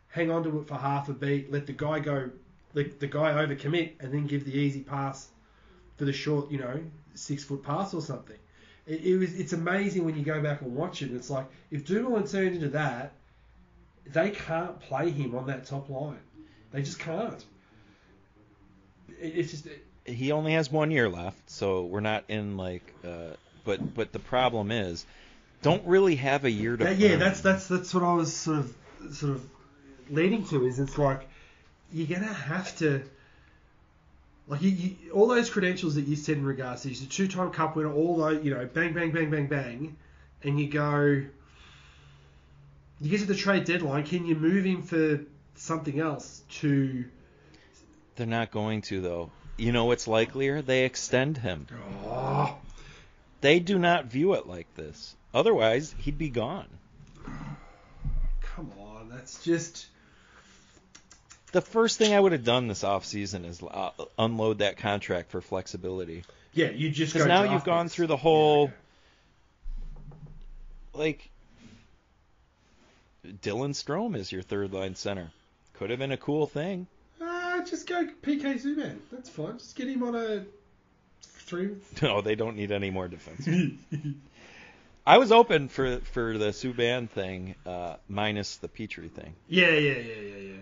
hang on to it for half a beat, let the guy go, let the guy overcommit, and then give the easy pass for the short, you know, six foot pass or something. It, it was it's amazing when you go back and watch it. It's like if Dumoulin turned into that, they can't play him on that top line. They just can't. It, it's just he only has one year left, so we're not in like. Uh, but but the problem is, don't really have a year to. that, yeah. That's that's that's what I was sort of sort of leading to. Is it's like you're gonna have to. Like you, you, all those credentials that you said in regards to he's a two-time cup winner, all those you know, bang, bang, bang, bang, bang, and you go, you get to the trade deadline. Can you move him for something else to. They're not going to though. You know what's likelier? They extend him. Oh, They do not view it like this. Otherwise, he'd be gone. come on, that's just. The first thing I would have done this offseason is uh, unload that contract for flexibility. Yeah, you just Because now you've gone through the whole, okay. like, Dylan Strome is your third line center. Could have been a cool thing. Ah, just go PK Subban. That's fine. Just get him on a three. [LAUGHS] No, they don't need any more defense. [LAUGHS] I was open for for the Subban thing, uh, minus the Petry thing. yeah, yeah, yeah, yeah, yeah.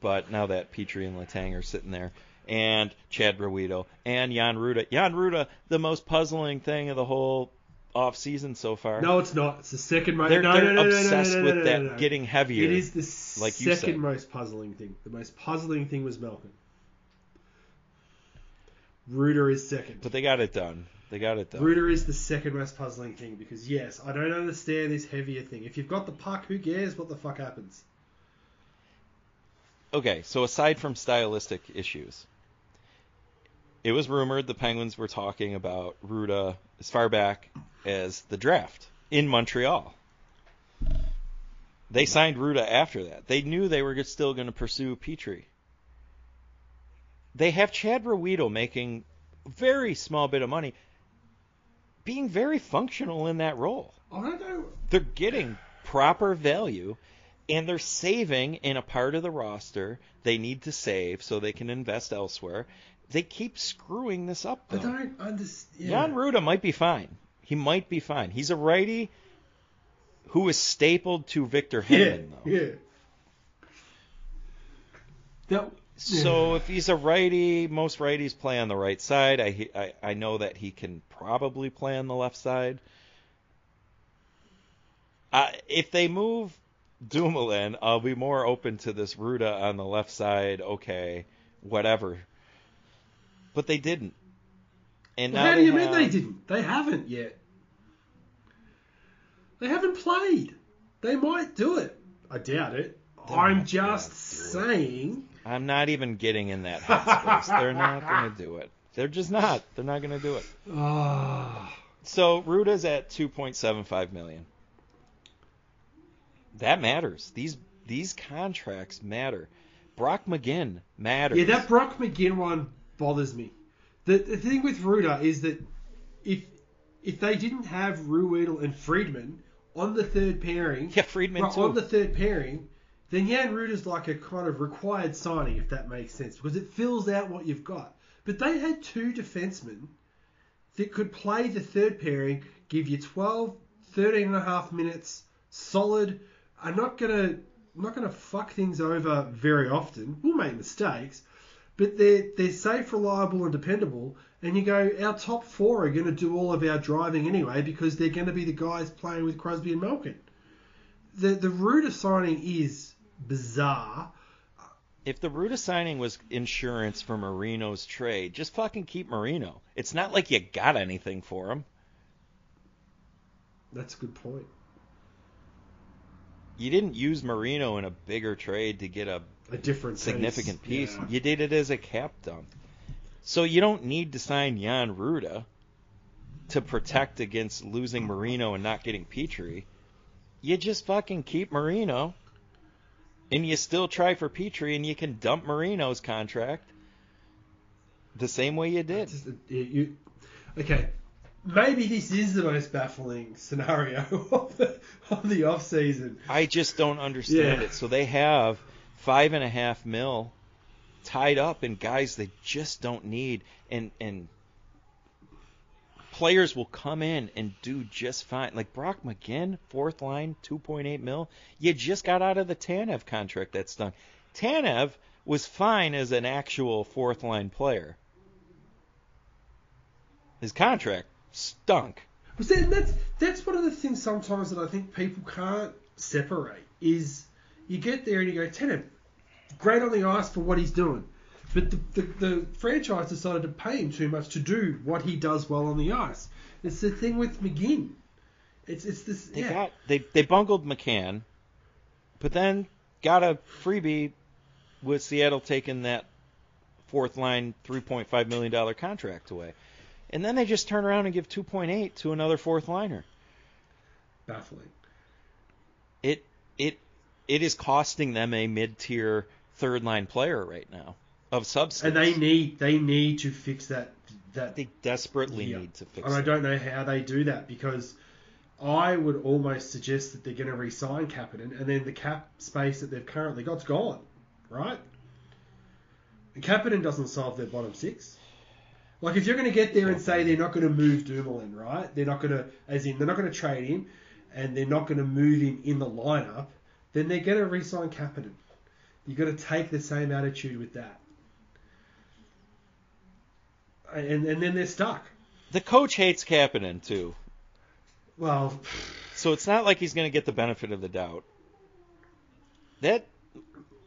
But now that Petry and Letang are sitting there, and Chad Ruhwedel and Jan Rutta, Jan Rutta, the most puzzling thing of the whole off season so far. No, it's not. It's the second most. they're, no, they're no, no, obsessed with that getting heavier. It is the like second most puzzling thing. The most puzzling thing was Malkin. Rutta is second. But they got it done. They got it done. Rutta is the second most puzzling thing because yes, I don't understand this heavier thing. If you've got the puck, who cares what the fuck happens? Okay, so aside from stylistic issues, it was rumored the Penguins were talking about Rutta as far back as the draft in Montreal. They signed Rutta after that. They knew they were still going to pursue Petry. They have Chad Ruhwedel making a very small bit of money, being very functional in that role oh, know. they're getting proper value and they're saving in a part of the roster they need to save so they can invest elsewhere. They keep screwing this up though. don't understand. Jan Rutta might be fine. He might be fine. He's a righty who is stapled to Victor Yeah, though. yeah. That, So if he's a righty, most righties play on the right side. I, I I know that he can probably play on the left side. Uh, if they move Dumoulin, I'll be more open to this Rutta on the left side. Okay, whatever. But they didn't. And Well, now how do you mean they didn't? They haven't yet. They haven't played. They might do it. I doubt it. They're I'm just saying. I'm not even getting in that headspace. [LAUGHS] They're not going to do it. They're just not. They're not going to do it. Ah, So Rutta's at 2.75 million. That matters. These these contracts matter. Brock McGinn matters. yeah, that Brock McGinn one bothers me. The, the thing with Rutta is that if if they didn't have Ruhwedel and Friedman on the third pairing, yeah, Friedman right, too. on the third pairing, then Jan Rutta's like a kind of required signing, if that makes sense, because it fills out what you've got. But they had two defensemen that could play the third pairing, give you 12, 13 and a half minutes, solid. Are not gonna not gonna fuck things over very often. We'll make mistakes, but they're they're safe, reliable, and dependable. And you go, our top four are going to do all of our driving anyway because they're going to be the guys playing with Crosby and Malkin. The the Rutta signing is bizarre. if the Rutta signing was insurance for Marino's trade, just fucking keep Marino. It's not like you got anything for him. That's a good point. You didn't use Marino in a bigger trade to get a A different significant piece. Yeah. You did it as a cap dump. So you don't need to sign Jan Rutta to protect against losing Marino and not getting Petry. You just fucking keep Marino and you still try for Petry and you can dump Marino's contract the same way you did. Just, you- okay, maybe this is the most baffling scenario [LAUGHS] of the, of the off season. I just don't understand Yeah. it. So they have five and a half mil tied up in guys they just don't need, and and players will come in and do just fine. Like Brock McGinn, fourth line, two point eight mil. You just got out of the Tanev contract that's done. Tanev was fine as an actual fourth line player. His contract stunk. That, that's that's one of the things sometimes that I think people can't separate is you get there and you go, Tanev, great on the ice for what he's doing, but the, the, the franchise decided to pay him too much to do what he does well on the ice. It's the thing with McGinn. It's it's this They yeah. got they they bungled McCann, but then got a freebie with Seattle taking that fourth line $3.5 million contract away. And then they just turn around and give 2.8 to another fourth liner. Baffling. It it it is costing them a mid-tier third line player right now of substance. And they need they need to fix that that they desperately Yeah. need to fix and I don't know how they do that because I would almost suggest that they're going to re-sign Kapanen, and then the cap space that they've currently got's gone, right? And Kapanen doesn't solve their bottom six. Like if you're going to get there and say they're not going to move Dumoulin, right? They're not going to, as in they're not going to trade him, and they're not going to move him in the lineup, then they're going to re-sign Kapanen. You've got to take the same attitude with that. And, and then they're stuck. The coach hates Kapanen too, Well, so it's not like he's going to get the benefit of the doubt. That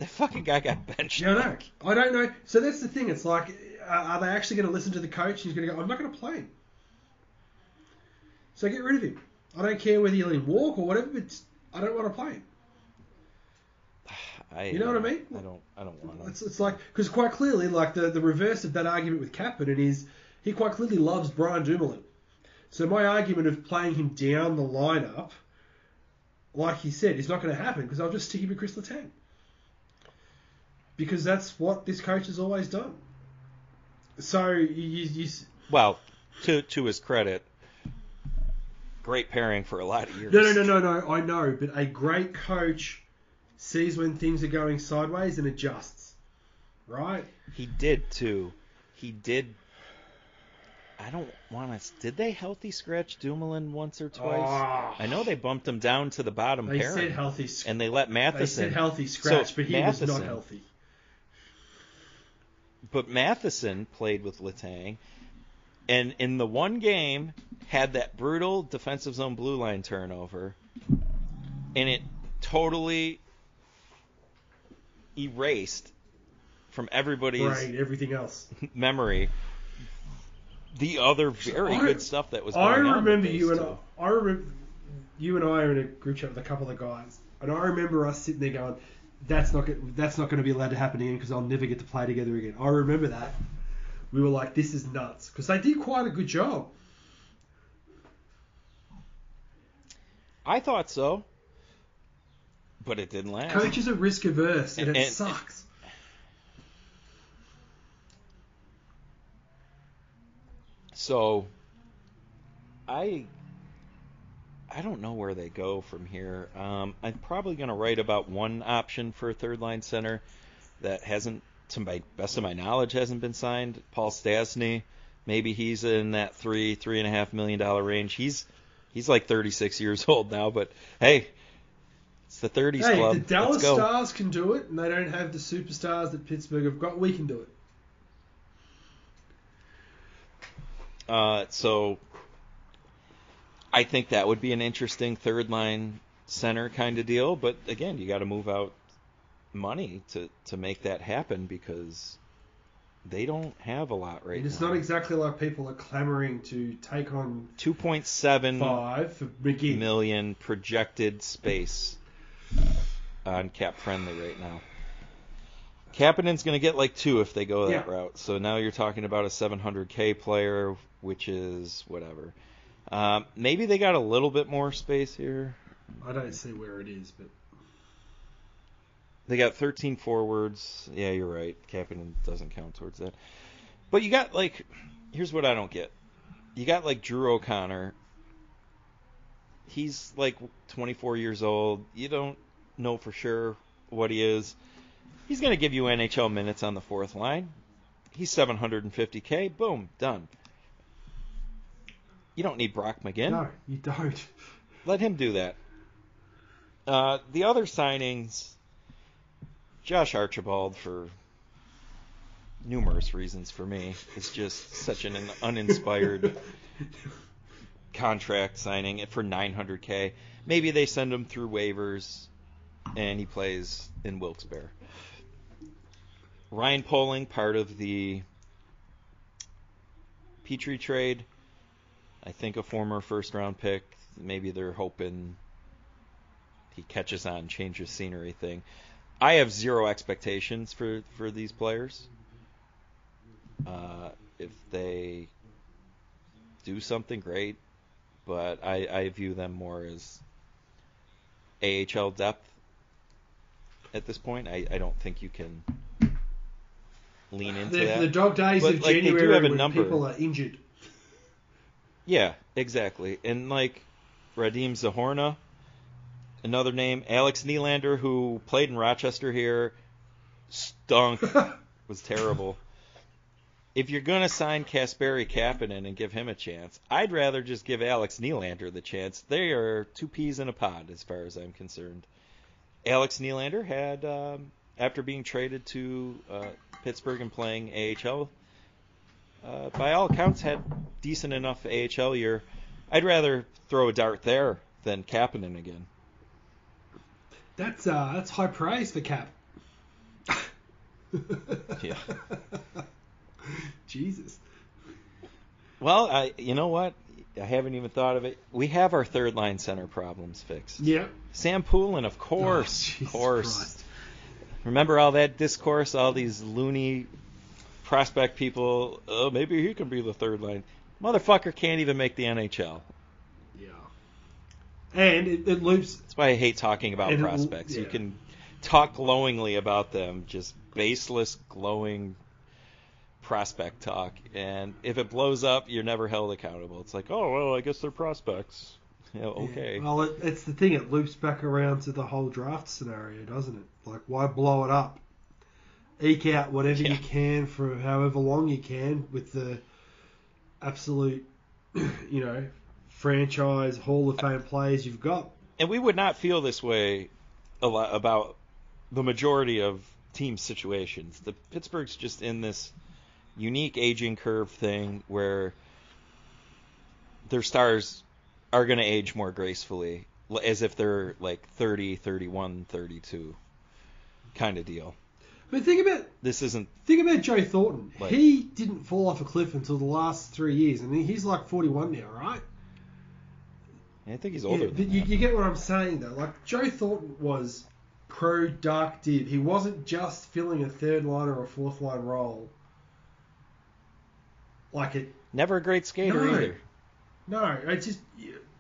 that fucking guy got benched. Yeah, I know. I don't know. So that's the thing. It's like, are are they actually going to listen to the coach? He's going to go, I'm not going to play him. So get rid of him. I don't care whether you let him walk or whatever, but I don't want to play him. [SIGHS] I, You know what I mean? I don't. I don't want to. It's, it's like, because quite clearly, like the, the reverse of that argument with Kapanen is he quite clearly loves Brian Dumoulin. So my argument of playing him down the lineup, like he said, is not going to happen because I'll just stick him with Kris Letang. Because that's what this coach has always done. So you, you, you Well, to to his credit, great pairing for a lot of years. no, no, no, no, no. I know, but a great coach sees when things are going sideways and adjusts, right? He did too. He did. I don't want to. Did they healthy scratch Dumoulin once or twice? Oh. I know they bumped him down to the bottom They pairing, said healthy, and they let Matheson. they Matheson. said healthy scratch, So, but he was not healthy. But Matheson played with Letang, and in the one game had that brutal defensive zone blue line turnover, and it totally erased from everybody's Right, everything else. [LAUGHS] memory the other very I- good stuff that was I going on. remember you and. I, I remember you and I are in a group chat with a couple of guys, and I remember us sitting there going, "That's not that's not going to be allowed to happen again because I'll never get to play together again." I remember that. We were like, "This is nuts," because they did quite a good job. I thought so, but it didn't last. Coaches are risk averse, and, And- it and- sucks. So I I don't know where they go from here. Um, I'm probably going to write about one option for a third line center that hasn't, to my best of my knowledge, hasn't been signed. Paul Stastny. Maybe he's in that three three and a half million dollar range. He's he's like 36 years [LAUGHS] old now, but hey, it's the 30s Hey, club. the Dallas Stars can do it, and they don't have the superstars that Pittsburgh have got, we can do it. Uh, so I think that would be an interesting third line center kind of deal. But again, you got to move out money to to make that happen because they don't have a lot right it's now. not exactly like people are clamoring to take on 2.7 five million projected space on cap friendly right now. Kapanen's going to get like two if they go that Yeah. route. So now you're talking about a 700k player, which is whatever. Um, maybe they got a little bit more space here. I don't see where it is, but They got 13 forwards. Yeah, you're right. Kapanen doesn't count towards that. But you got like, here's what I don't get. You got like Drew O'Connor. He's like 24 years old. You don't know for sure what he is. He's going to give you NHL minutes on the fourth line. He's 750k. Boom, done. You don't need Brock McGinn. no, you don't. [LAUGHS] Let him do that. Uh, the other signings, Josh Archibald, for numerous reasons for me, is just such an uninspired [LAUGHS] contract signing for 900k. Maybe they send him through waivers, and he plays in Wilkes-Barre. Ryan Poehling, part of the Petry trade. I think a former first round pick. Maybe they're hoping he catches on, changes scenery thing. I have zero expectations for for these players. Uh, if they do something great, but I, I view them more as AHL depth at this point. I, I don't think you can lean into The, that. the dog days But, of like, January when number. people are injured. Yeah, exactly. And like Radim Zohorna, another name, Alex Nylander, who played in Rochester here, stunk, [LAUGHS] was terrible. If you're gonna sign Kasperi Kapanen and give him a chance, I'd rather just give Alex Nylander the chance. They are two peas in a pod, as far as I'm concerned. Alex Nylander had, um, after being traded to uh, Pittsburgh and playing AHL, uh, by all accounts, had decent enough AHL year. I'd rather throw a dart there than Kapanen again. That's uh, that's high praise for Cap. [LAUGHS] Yeah. [LAUGHS] Jesus. Well, I, you know what? I haven't even thought of it. We have our third line center problems fixed. Yeah. Sam Poulin, of course, Oh, of course. Christ. Remember all that discourse, all these loony prospect people. Oh, maybe he can be the third line. Motherfucker can't even make the NHL. Yeah. And it, it loops. That's why I hate talking about And it- prospects. You can talk glowingly about them, just baseless, glowing prospect talk. And if it blows up, you're never held accountable. It's like, oh well, I guess they're prospects. Yeah, okay. Well, it, it's the thing. It loops back around to the whole draft scenario, doesn't it? Like, why blow it up? Eke out whatever Yeah. you can for however long you can with the absolute, [CLEARS THROAT] you know, franchise Hall of Fame players you've got. and we would not feel this way a lot about the majority of team situations. The Pittsburgh's just in this unique aging curve thing where their stars are going to age more gracefully as if they're like 30, 31, 32 kind of deal. But think about This isn't think about Joe Thornton. Like- he didn't fall off a cliff until the last three years, and he's like 41 now, right? I think he's older Yeah, but you, you get what I'm saying though. Like Joe Thornton was pro dark dib. He wasn't just filling a third line or a fourth line role. Like it. Never a great skater No. either. No, it's just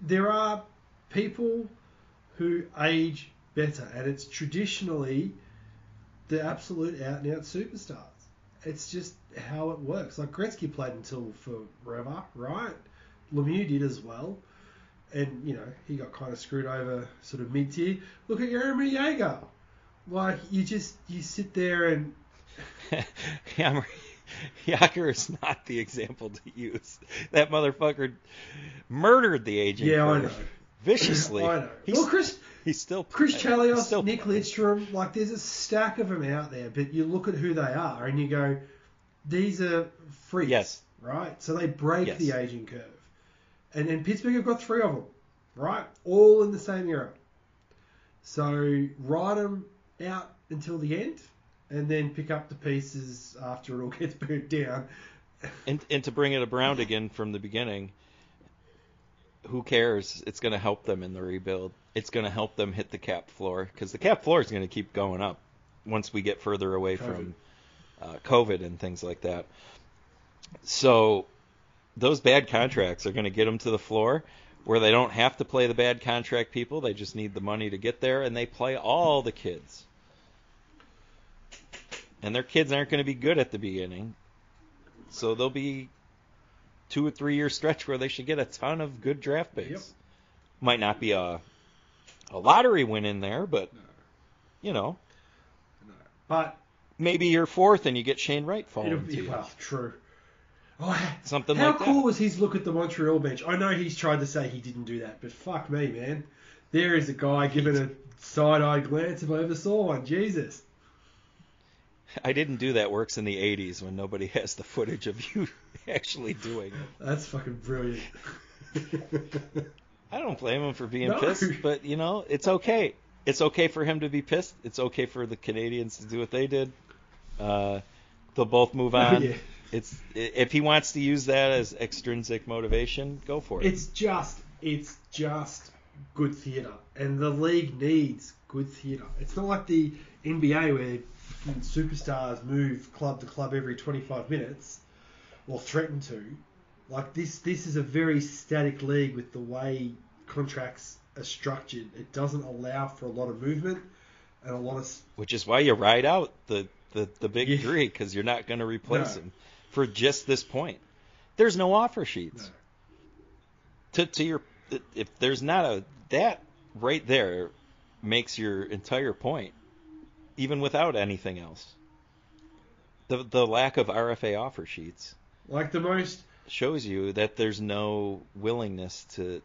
there are people who age better, and it's traditionally the absolute out and out superstars. It's just how it works. Like Gretzky played until forever, right? Lemieux did as well. And, you know, he got kind of screwed over sort of mid tier. Look at Jaromir Jagr. Like, you just, you sit there and, [LAUGHS] Yammer- Jagr is not the example to use. That motherfucker murdered the aging yeah, I know. viciously. [CLEARS THROAT] I know. He's, well, Chris, [LAUGHS] he's still Chris still Nick. Lidstrom, like there's a stack of them out there, but you look at who they are and you go, these are freaks, Yes. right? So they break Yes. the aging curve. And, and Pittsburgh have got three of them, right? All in the same era. So ride them out until the end and then pick up the pieces after it all [LAUGHS] gets burnt down. And, and to bring it around again from the beginning, who cares? It's going to help them in the rebuild. It's going to help them hit the cap floor because the cap floor is going to keep going up once we get further away from uh, COVID and things like that. So those bad contracts are going to get them to the floor where they don't have to play the bad contract people. They just need the money to get there, and they play all the kids. And their kids aren't going to be good at the beginning. So there'll be two or three year stretch where they should get a ton of good draft picks. Yep. Might not be a a lottery win in there, but you know, But maybe you're fourth and you get Shane Wright falling to be, well, true. Oh, Something like that. How like cool that. was his look at the Montreal bench? I know he's tried to say he didn't do that, but fuck me, man. There is a guy giving a side-eye glance if I ever saw one. Jesus. I didn't do that works in the 80s when nobody has the footage of you [LAUGHS] actually doing it. That's fucking brilliant. [LAUGHS] I don't blame him for being No. pissed, [LAUGHS] but you know, it's okay. It's okay for him to be pissed. It's okay for the Canadiens to do what they did. Uh, they'll both move [LAUGHS] on. Yeah. It's if he wants to use that as extrinsic motivation, go for it. it's just, it's just good theatre, and the league needs good theatre. It's not like the NBA where superstars move club to club every 25 minutes or threaten to. Like this, this is a very static league with the way contracts are structured. It doesn't allow for a lot of movement and a lot of. Which is why you ride out the the, the big Yeah. three because you're not going to replace No. them for just this point. There's no offer sheets. No. To to your if there's not a that right there makes your entire point, even without anything else. The the lack of RFA offer sheets Like the most. Shows you that there's no willingness to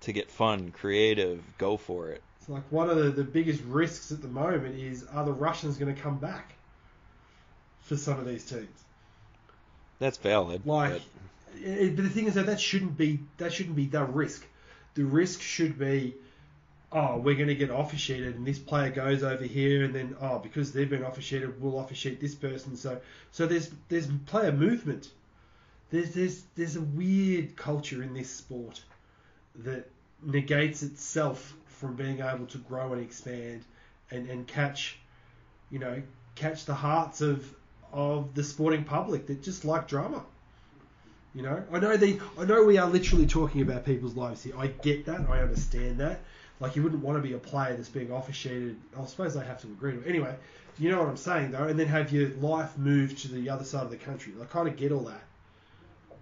to get fun, creative, go for it. It's like one of the, the biggest risks at the moment is are the Russians going to come back for some of these teams? That's valid. Like, but- it, but the thing is that that shouldn't be that shouldn't be the risk. The risk should be, oh, we're going to get offer sheeted, and this player goes over here, and then oh, because they've been offer sheeted, we'll offer sheet this person. So so there's there's player movement. There's there's there's a weird culture in this sport that negates itself from being able to grow and expand and, and catch you know catch the hearts of of the sporting public that just like drama. You know, I know the I know we are literally talking about people's lives here. I get that. I understand that. Like you wouldn't want to be a player that's being officiated. I suppose I have to agree to it. Anyway, you know what I'm saying though, and then have your life moved to the other side of the country. I kind of get all that,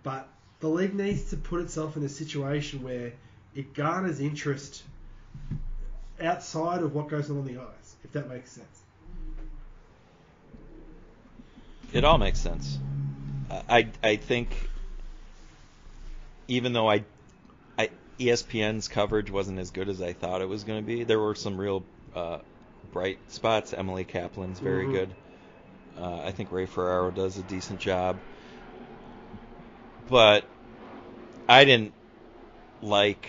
but the league needs to put itself in a situation where it garners interest outside of what goes on on the ice, if that makes sense. It all makes sense. I I think even though I, I ESPN's coverage wasn't as good as I thought it was going to be, there were some real uh, bright spots. Emily Kaplan's very Mhm. good. Uh, I think Ray Ferraro does a decent job. But I didn't like.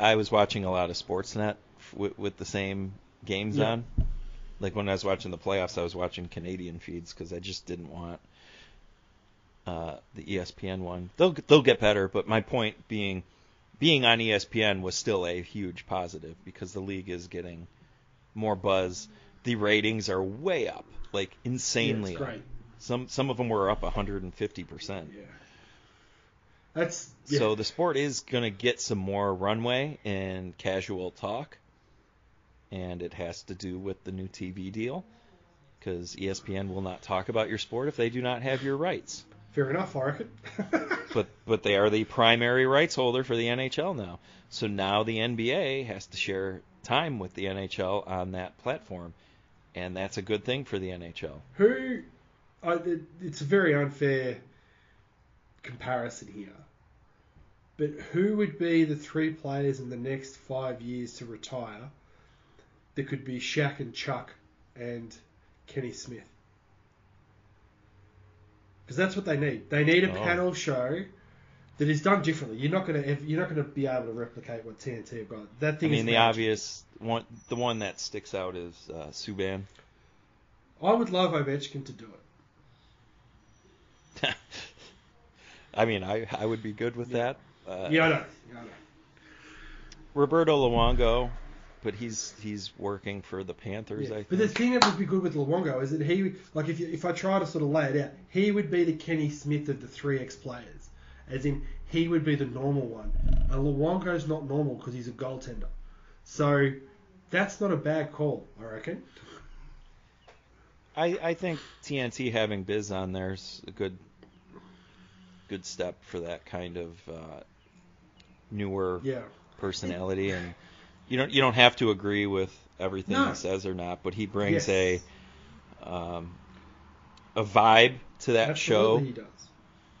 I was watching a lot of Sportsnet with, with the same games Yeah. on. Like when I was watching the playoffs, I was watching Canadian feeds because I just didn't want uh, the ESPN one. They'll they'll get better, but my point being, being on ESPN was still a huge positive because the league is getting more buzz. The ratings are way up, like insanely yeah, up. great. Some some of them were up 150 percent. Yeah. That's yeah. So the sport is going to get some more runway and casual talk, and it has to do with the new TV deal, because ESPN will not talk about your sport if they do not have your rights. Fair enough, reckon. [LAUGHS] But but they are the primary rights holder for the NHL now. So now the NBA has to share time with the NHL on that platform, and that's a good thing for the NHL. Who? I, it, it's a very unfair comparison here. But who would be the three players in the next five years to retire that could be Shaq and Chuck and Kenny Smith? Because that's what they need. They need a Oh. panel show that is done differently. You're not gonna you're not gonna be able to replicate what TNT have got. That I thing mean is the magic. obvious one, the one that sticks out is uh, Subban. I would love Ovechkin to do it. [LAUGHS] I mean, I I would be good with that. Uh, Yeah, I. Yeah, Roberto Luongo, but he's he's working for the Panthers. Yeah. I think. But the thing that would be good with Luongo is that he like if you, if I try to sort of lay it out, he would be the Kenny Smith of the three X players, as in he would be the normal one, and Luongo's not normal because he's a goaltender, so that's not a bad call, I reckon. I I think TNT having Biz on there's a good good step for that kind of uh, newer Yeah, personality, and you don't you don't have to agree with everything No. he says or not, but he brings Yes. a um, a vibe to that absolutely show. he does.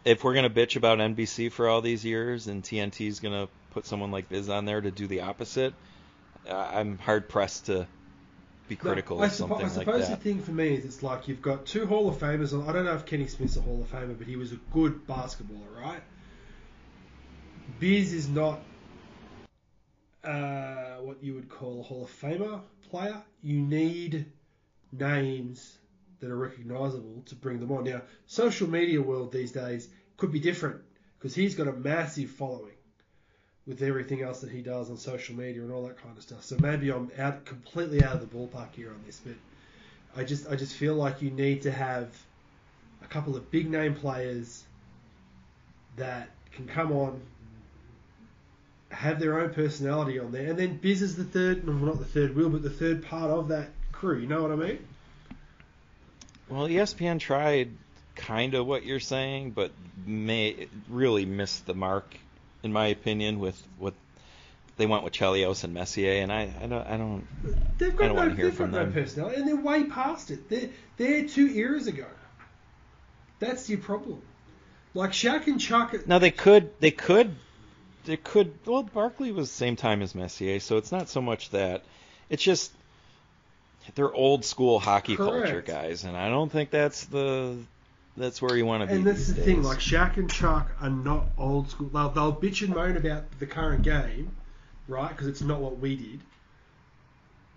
if we're gonna bitch about NBC for all these years and TNT's gonna put someone like Biz on there to do the opposite, uh, I'm hard pressed to be critical I of suppo- something I suppose the thing for me is it's like you've got two Hall of Famers. On, I don't know if Kenny Smith's a Hall of Famer, but he was a good basketballer, right? Biz is not uh, what you would call a Hall of Famer player. You need names that are recognisable to bring them on. Now, social media world these days could be different because he's got a massive following. With everything else that he does on social media and all that kind of stuff. So maybe I'm out completely out of the ballpark here on this, but I just I just feel like you need to have a couple of big name players that can come on, have their own personality on there, and then Biz is the third, well, not the third wheel, but the third part of that crew. You know what I mean? Well, ESPN tried kind of what you're saying, but may really missed the mark, in my opinion, with what they went with Chelios and Messier, and I, I don't, I don't, They've I got don't no, wanna hear they've from got no them. personality, and they're way past it. They're they're two eras ago. That's your problem. Like Shaq and Chuck. Now they could, they could, they could. Well, Barkley was the same time as Messier, so it's not so much that. It's just they're old school hockey culture guys, and I don't think that's the that's where you want to be. And that's the thing, like Shaq and Chuck are not old school. They'll, they'll bitch and moan about the current game, right? Because it's not what we did.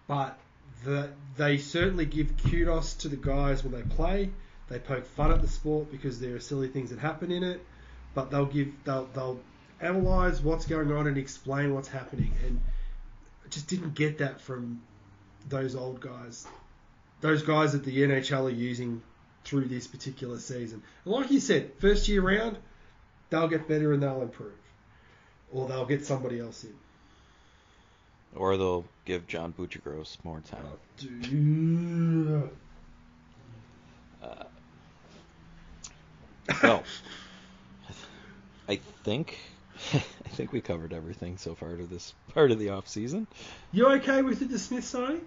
But the, they certainly give kudos to the guys when they play. They poke fun at the sport because there are silly things that happen in it. But they'll give they'll they'll analyze what's going on and explain what's happening. And I just didn't get that from those old guys. Those guys that the NHL are using through this particular season. And like you said, first year round, they'll get better and they'll improve. Or they'll get somebody else in. or they'll give John Buccigross more time. Dude. Uh, well, I think [LAUGHS] I think we covered everything so far to this part of the off season. You okay with DeSmith signing?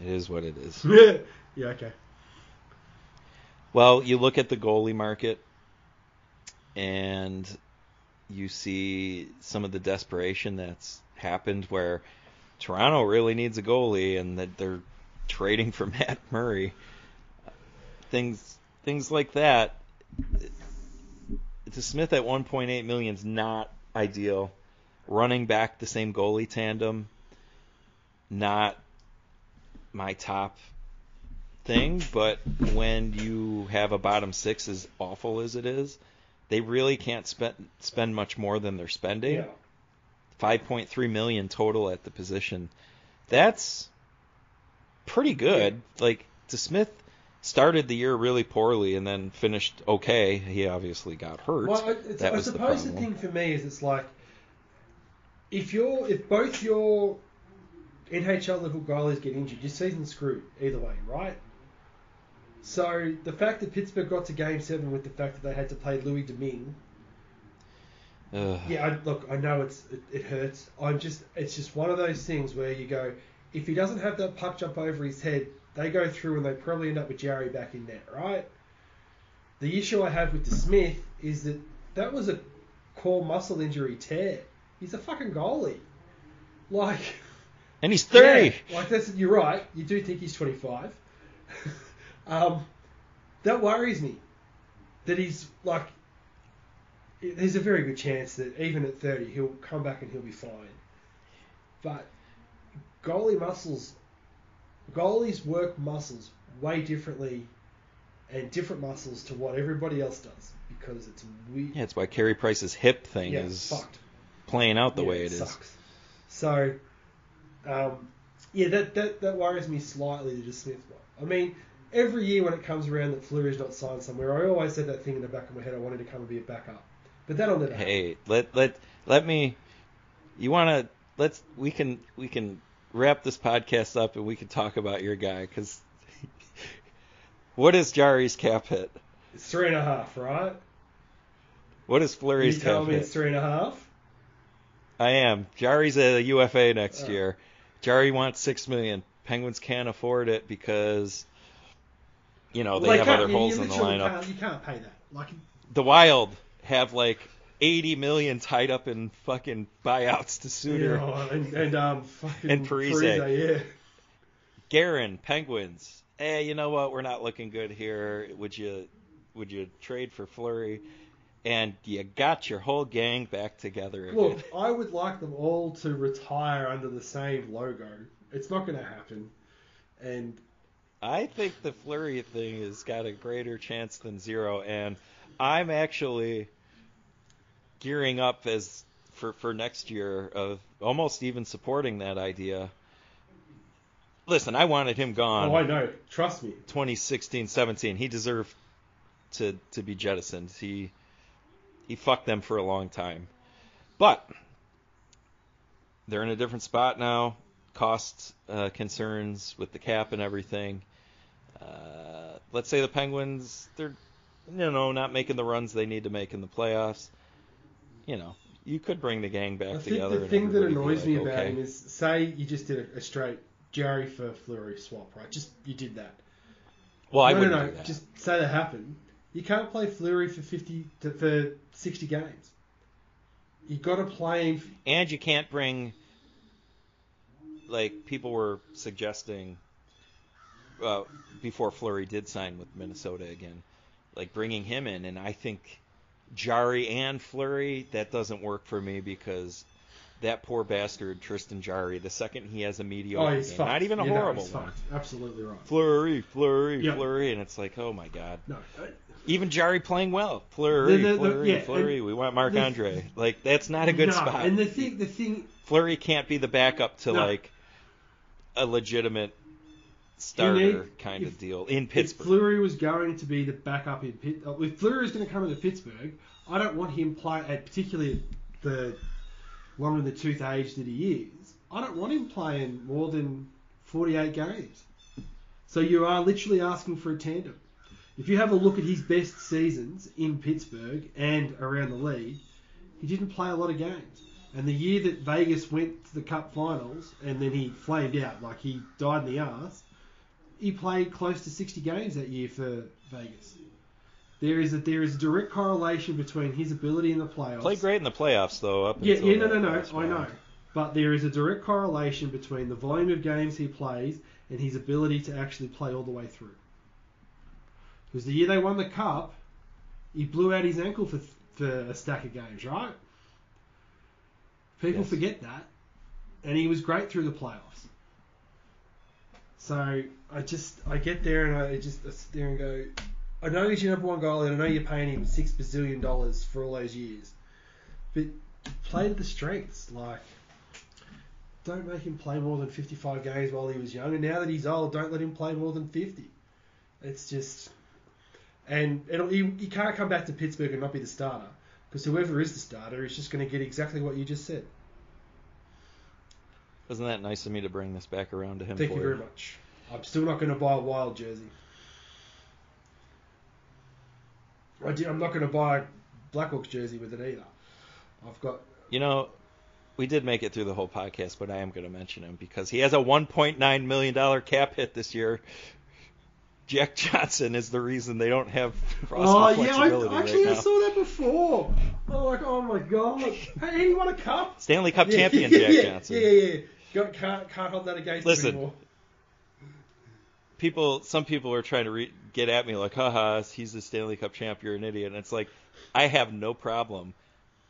It is what it is. [LAUGHS] Yeah. Okay. Well, you look at the goalie market and you see some of the desperation that's happened where Toronto really needs a goalie and that they're trading for [LAUGHS] Matt Murray. Things things like that. DeSmith at 1.8 million is not ideal. Running back the same goalie tandem, not my top thing, but when you have a bottom six as awful as it is, they really can't spend spend much more than they're spending. Yeah. 5.3 million total at the position. That's pretty good. Like DeSmith started the year really poorly and then finished okay. He obviously got hurt. Well, that I was the suppose the, problem. thing for me is it's like if you're if both your NHL level goalies get injured, your season's screwed either way, right? So the fact that Pittsburgh got to Game Seven with the fact that they had to play Louis Domingue, Ugh. yeah, I, look, I know it's it, it hurts. I'm just it's just one of those things where you go, if he doesn't have that puck jump over his head, they go through and they probably end up with Jarry back in net, right? The issue I have with DeSmith is that that was a core muscle injury tear. He's a fucking goalie. Like, And he's 30. yeah, like that's you're right. You do think he's 25. [LAUGHS] um, that worries me. That he's like, there's a very good chance that even at 30 he'll come back and he'll be fine. But goalie muscles, goalies work muscles way differently, and different muscles to what everybody else does because it's weird. Yeah, it's why Carey Price's hip thing Yeah, is fucked. playing out the Yeah, way it is. sucks. So, um, yeah, that, that that worries me slightly. DeSmith one. I mean, every year when it comes around that Fleury's not signed somewhere, I always said that thing in the back of my head. I wanted to come and be a backup, but that'll never happen. Hey, let let let me. You want to? Let's. We can we can wrap this podcast up and we can talk about your guy because. [LAUGHS] what is Jarry's cap hit? It's three and a half, right? What is Fleury's you tell cap me hit? it's three and a half. I am. Jarry's a UFA next Oh. year. Jarry wants six million. Penguins can't afford it because, you know, they Well, have other holes in the lineup. Can't, you can't pay that. Like, The Wild have like 80 million tied up in fucking buyouts to Suter. know, and, and um, fucking And Parise. Parise, yeah. Garen, Penguins. Hey, you know what? We're not looking good here. Would you would you trade for Fleury? And you got your whole gang back together again. Look, I would like them all to retire under the same logo. It's not going to happen. And I think the Fleury thing has got a greater chance than zero, and I'm actually gearing up as for for next year of almost even supporting that idea. Listen, I wanted him gone. Oh, I know. Trust me. 2016, 17. He deserved to to be jettisoned. He he fucked them for a long time. But they're in a different spot now. Cost uh, concerns with the cap and everything. Uh, let's say the Penguins, they're you know not making the runs they need to make in the playoffs. You know, you could bring the gang back I together. the thing that annoys me about okay. him is, say you just did a, a straight Jarry for Fleury swap, right? Just you did that. well, I no, wouldn't no, no. do that. Just say that happened. You can't play Fleury for fifty to, for sixty games. You got to play him. and you can't bring like people were suggesting uh, before Fleury did sign with Minnesota again, like bringing him in, and I think Jarry and Fleury that doesn't work for me because that poor bastard Tristan Jarry, the second he has a mediocre Oh, game, not even a horrible one, fucked. Absolutely right. Fleury, Fleury, Yeah. Fleury, and it's like, oh my god. No, uh, Even Jarry playing well, Fleury, The- the- the- Fleury, yeah, Fleury. We want Marc Andre. Like that's not a good no. spot. And the thing, the thing, Fleury can't be the backup to No. like a legitimate starter kind if- of deal in if Pittsburgh. Fleury was going to be the backup in Pitt, uh, if Fleury is going to come into Pittsburgh, I don't want him play at particularly the long in the tooth age that he is. I don't want him playing more than 48 games. So you are literally asking for a tandem. If you have a look at his best seasons in Pittsburgh and around the league, he didn't play a lot of games. And the year that Vegas went to the Cup Finals and then he flamed out, like he died in the arse, he played close to 60 games that year for Vegas. There is a there is a direct correlation between his ability in the playoffs. Played great in the playoffs though. Up Yeah, yeah, no, no, no, I know. But there is a direct correlation between the volume of games he plays and his ability to actually play all the way through. Because the year they won the cup, he blew out his ankle for for a stack of games, right? People Yes. forget that, and he was great through the playoffs. So I just I get there and I just I sit there and go, I know he's your number one goalie, and I know you're paying him six bazillion dollars for all those years, but play to the strengths. Like, don't make him play more than 55 games while he was young, and now that he's old, don't let him play more than 50. It's just, and it'll, he, he can't come back to Pittsburgh and not be the starter, because whoever is the starter is just going to get exactly what you just said. Wasn't that nice of me to bring this back around to him Thank for you very much. I'm still not going to buy a wild jersey. I I'm not going to buy a Blackhawks jersey with it either. I've got You know, we did make it through the whole podcast, but I am going to mention him because he has a 1.9 million dollar cap hit this year. Jack Johnson is the reason they don't have roster Oh yeah, flexibility I, actually right I now. saw that before. I'm like, oh my god, hey, he won a cup. Stanley Cup Yeah, champion [LAUGHS] yeah, Jack yeah, Johnson. Yeah, yeah, yeah. Can't can't hold that against Listen. him anymore. People some people are trying to re- get at me like haha he's the stanley cup champ you're an idiot. And it's like i have no problem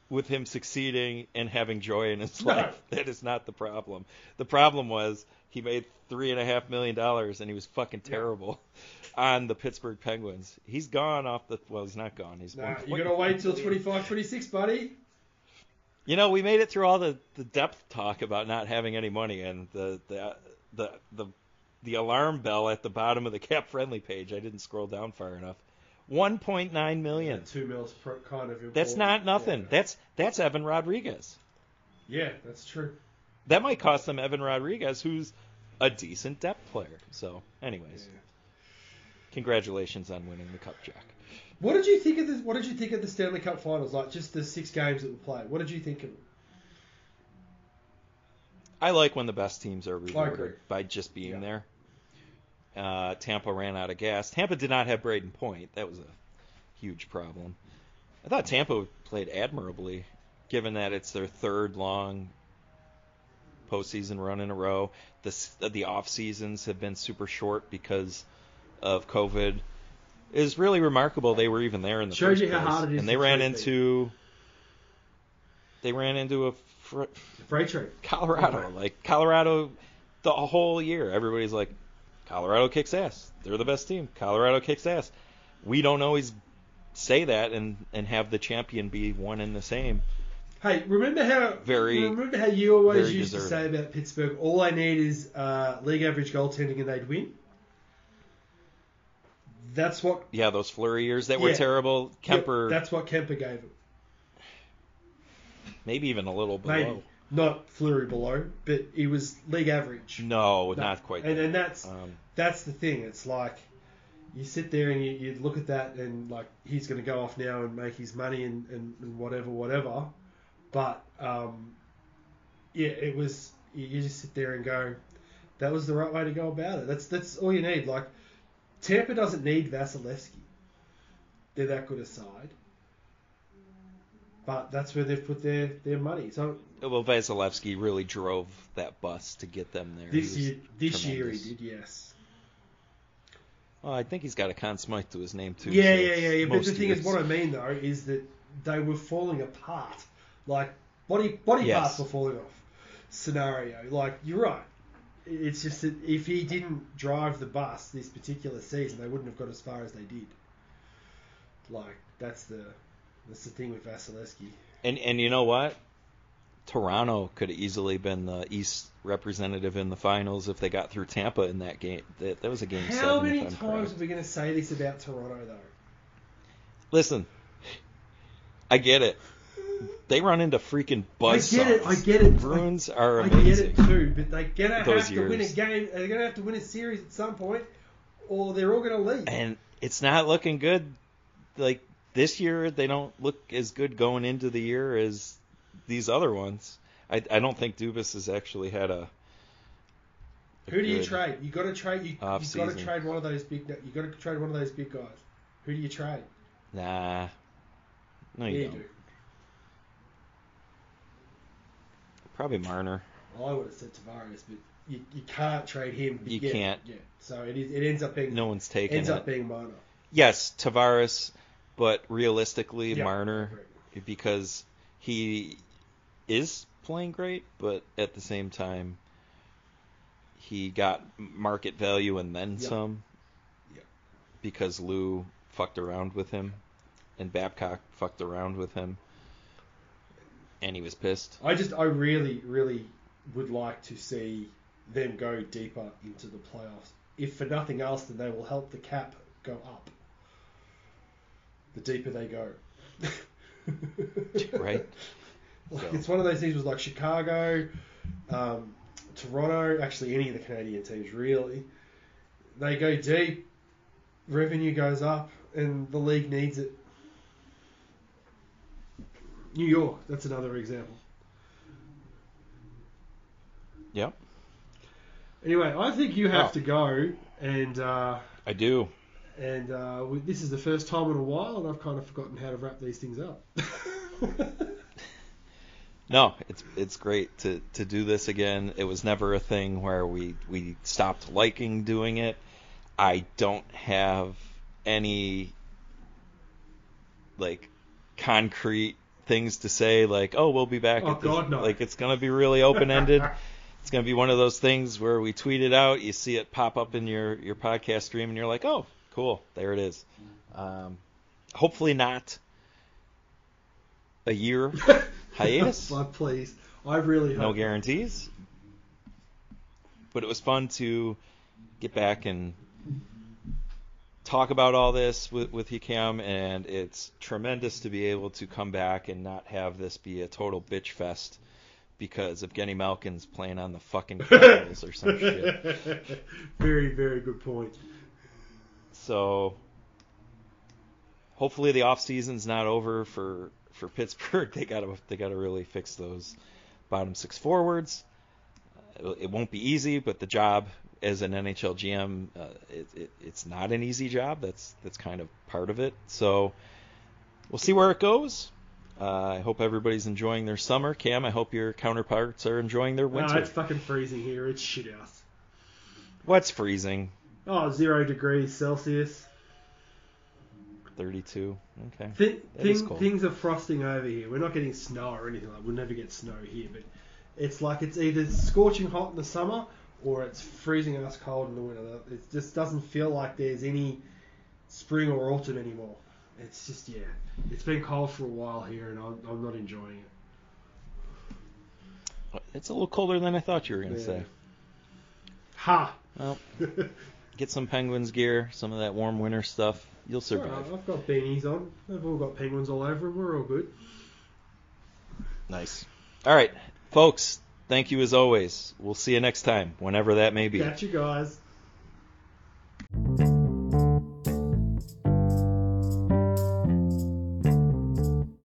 with him succeeding and having joy in his life that is not the problem. The problem was he made three and a half million dollars and he was fucking terrible [LAUGHS] on the pittsburgh penguins. He's gone off the well he's not gone. He's Nah, you point- gotta wait till 25, 26, buddy. you know we made it through all the, the depth talk about not having any money and the the the the the alarm bell at the bottom of the [LAUGHS] cap friendly page. I didn't scroll down far enough. 1.9 million. Two mils per kind of. your. That's not nothing. Yeah. That's that's Evan Rodrigues. yeah, that's true. That might cost them Evan Rodrigues, who's a decent depth player. So, anyways, Yeah. congratulations on winning the cup, Jack. What did you think of the What did you think of the Stanley Cup Finals? Like just the six games that were played. What did you think of them? I like when the best teams are rewarded by just being Yeah. there. Uh, Tampa ran out of gas. Tampa did not have Brayden Point. That was a huge problem. I thought Tampa played admirably, given that it's their third long postseason run in a row. The the off seasons have been super short because of COVID. It is really remarkable they were even there in the Shows first place. and they ran into they ran into a fr- Freight train. Colorado. Right. Like Colorado, the whole year, everybody's like, Colorado kicks ass. They're the best team. Colorado kicks ass. We don't always say that and and have the champion be one and the same. Hey, remember how Very- remember how you always used to say about Pittsburgh? All I need is uh, league average goaltending and they'd win. That's what Yeah, those Fleury years that were terrible. Kuemper, That's what Kuemper gave him. maybe even a little below. Maybe not Fleury below, but he was league average. No, No. not quite. And and that's Um, that's the thing. It's like you sit there and you, you look at that and like he's going to go off now and make his money and, and, and whatever, whatever. But um, yeah, it was. You you just sit there and go, that was the right way to go about it. That's that's all you need. Like Tampa doesn't need Vasilevskiy. They're that good a side. But that's where they've put their, their money. So well, Vasilevskiy really drove that bus to get them there. This year, this year he did, yes. Well, I think he's got a Conn Smythe to his name too. Yeah, so yeah, yeah, yeah. But the thing is, what I mean though is that they were falling apart. Like body body Yes. parts were falling off. Scenario. Like you're right. It's just that if he didn't drive the bus this particular season, they wouldn't have got as far as they did. Like that's the that's the thing with Vasilevskiy. And and you know what? Toronto could have easily been the East representative in the finals if they got through Tampa in that game. That, that was a game How seven. many times correct. are we going to say this about Toronto though? Listen, I get it. They run into freaking buzz. I get it. I get it. Bruins are I get it too, but they're gonna have to win a game. They're gonna have to win a series at some point, or they're all gonna leave. and it's not looking good. Like this year, they don't look as good going into the year as these other ones. I, I don't think Dubas has actually had a. a Who do you trade? You got to trade. You, you got to trade one of those big. You got to trade one of those big guys. Who do you trade? Nah. No, you Yeah, don't. Probably Marner. Well, I would have said Tavares, but you, you can't trade him. You Yeah, can't. Yeah. So it is. It ends up being. No one's taking ends it. up being Marner. yes, Tavares, but realistically, Yeah, Marner, because he is playing great, but at the same time, he got market value and then Yeah. some. Yeah. Because Lou fucked around with him, and Babcock fucked around with him, and he was pissed. I just. I really, really would like to see them go deeper into the playoffs. If for nothing else, then they will help the cap go up. The deeper they go. [LAUGHS] Right. Like, So- It's one of those things was like Chicago, um, Toronto, actually any of the Canadian teams really. They go deep, revenue goes up, and the league needs it. New York, that's another example. Yep, Anyway, I think you have Oh. to go, and uh, I do. and uh, we, this is the first time in a while, and I've kind of forgotten how to wrap these things up. [LAUGHS] No, it's it's great to, to do this again. It was never a thing where we, we stopped liking doing it. I don't have any like concrete things to say like, oh, we'll be back Oh. God, no. Like it's gonna be really open ended. [LAUGHS] it's gonna be one of those things where we tweet it out, you see it pop up in your, your podcast stream, and you're like, oh, cool, there it is. Um, hopefully not a year [LAUGHS] hiatus. but please, I really no guarantees. But it was fun to get back and talk about all this with, with Hikam, and it's tremendous to be able to come back and not have this be a total bitch fest because of Evgeny Malkin's playing on the fucking [LAUGHS] Capitals or some shit. [LAUGHS] very, very good point. So hopefully the off season's not over for for Pittsburgh. [LAUGHS] They gotta they gotta really fix those bottom six forwards. Uh, It won't be easy, but the job as an NHL GM, uh, it, it, it's not an easy job. That's that's kind of part of it. So we'll see where it goes. Uh, I hope everybody's enjoying their summer. Cam, I hope your counterparts are enjoying their winter. No, it's fucking freezing here. It's shit house. What's freezing? Oh, zero degrees Celsius. 32. Okay. Th- thing. Things are frosting over here. We're not getting snow or anything like. We'll never get snow here, but it's like it's either scorching hot in the summer or it's freezing ass cold in the winter. It just doesn't feel like there's any spring or autumn anymore. it's just yeah, it's been cold for a while here, and I'm, I'm not enjoying it. It's a little colder than I thought you were going to Yeah. say. Ha! Well, [LAUGHS] get some Penguins gear, some of that warm winter stuff. You'll survive. Alright, I've got beanies on. They've all got penguins all over them. We're all good. Nice. All right, folks. Thank you as always. We'll see you next time, whenever that may be. Catch you guys.